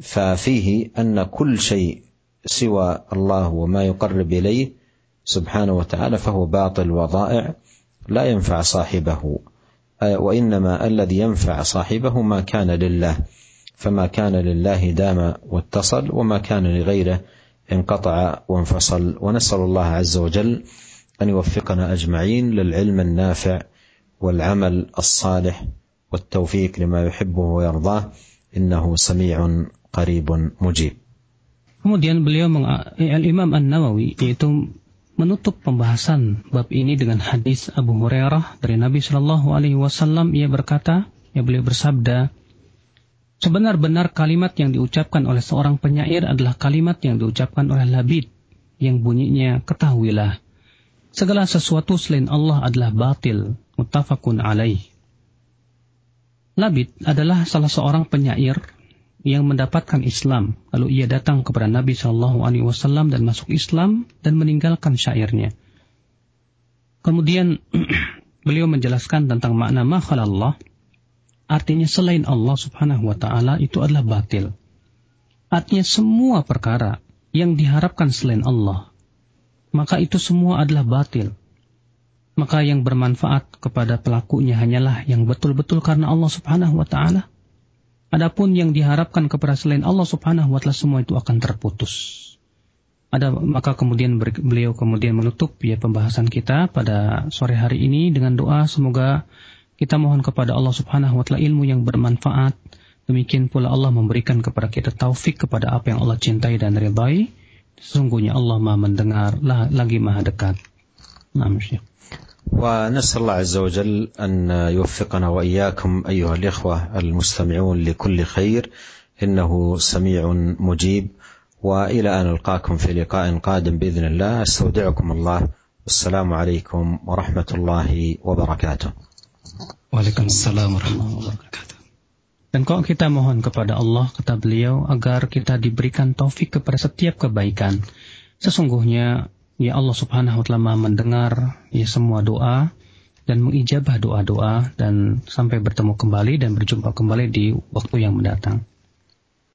ففيه أن كل شيء سوى الله وما يقرب إليه سبحانه وتعالى فهو باطل وضائع لا ينفع صاحبه وانما الذي ينفع صاحبه ما كان لله فما كان لله دام واتصل وما كان لغيره انقطع وانفصل ونسال الله عز وجل ان يوفقنا اجمعين للعلم النافع والعمل الصالح والتوفيق لما يحبه ويرضاه انه سميع قريب مجيب. Kemudian beliau الامام Imam An-Nawawi yaitu menutup pembahasan bab ini dengan hadis Abu Hurairah dari Nabi Shallallahu Alaihi Wasallam ia berkata, ia ya, beliau bersabda, sebenar-benar kalimat yang diucapkan oleh seorang penyair adalah kalimat yang diucapkan oleh labid yang bunyinya ketahuilah segala sesuatu selain Allah adalah batil, mutafakun alaih. Labid adalah salah seorang penyair yang mendapatkan Islam, lalu ia datang kepada Nabi Shallallahu Alaihi Wasallam dan masuk Islam dan meninggalkan syairnya. Kemudian (clears throat) beliau menjelaskan tentang makna makhluk Allah artinya selain Allah Subhanahu Wa Taala itu adalah batil. Artinya semua perkara yang diharapkan selain Allah, maka itu semua adalah batil. Maka yang bermanfaat kepada pelakunya hanyalah yang betul-betul karena Allah Subhanahu wa taala Adapun yang diharapkan kepada selain Allah Subhanahu wa taala semua itu akan terputus. Ada maka kemudian beliau kemudian menutup ya pembahasan kita pada sore hari ini dengan doa semoga kita mohon kepada Allah Subhanahu wa taala ilmu yang bermanfaat. Demikian pula Allah memberikan kepada kita taufik kepada apa yang Allah cintai dan ridai. Sesungguhnya Allah Maha mendengar lagi Maha dekat. Nah, ونسال الله عز وجل ان يوفقنا واياكم ايها الاخوه المستمعون لكل خير انه سميع مجيب والى ان القاكم في لقاء قادم باذن الله استودعكم الله والسلام عليكم ورحمه الله وبركاته. وعليكم السلام ورحمه الله وبركاته. Dan kok kita mohon kepada Allah, kata beliau, agar kita diberikan taufik kepada setiap kebaikan. Sesungguhnya ya Allah Subhanahu wa taala Maha mendengar ya semua doa dan mengijabah doa-doa dan sampai bertemu kembali dan berjumpa kembali di waktu yang mendatang.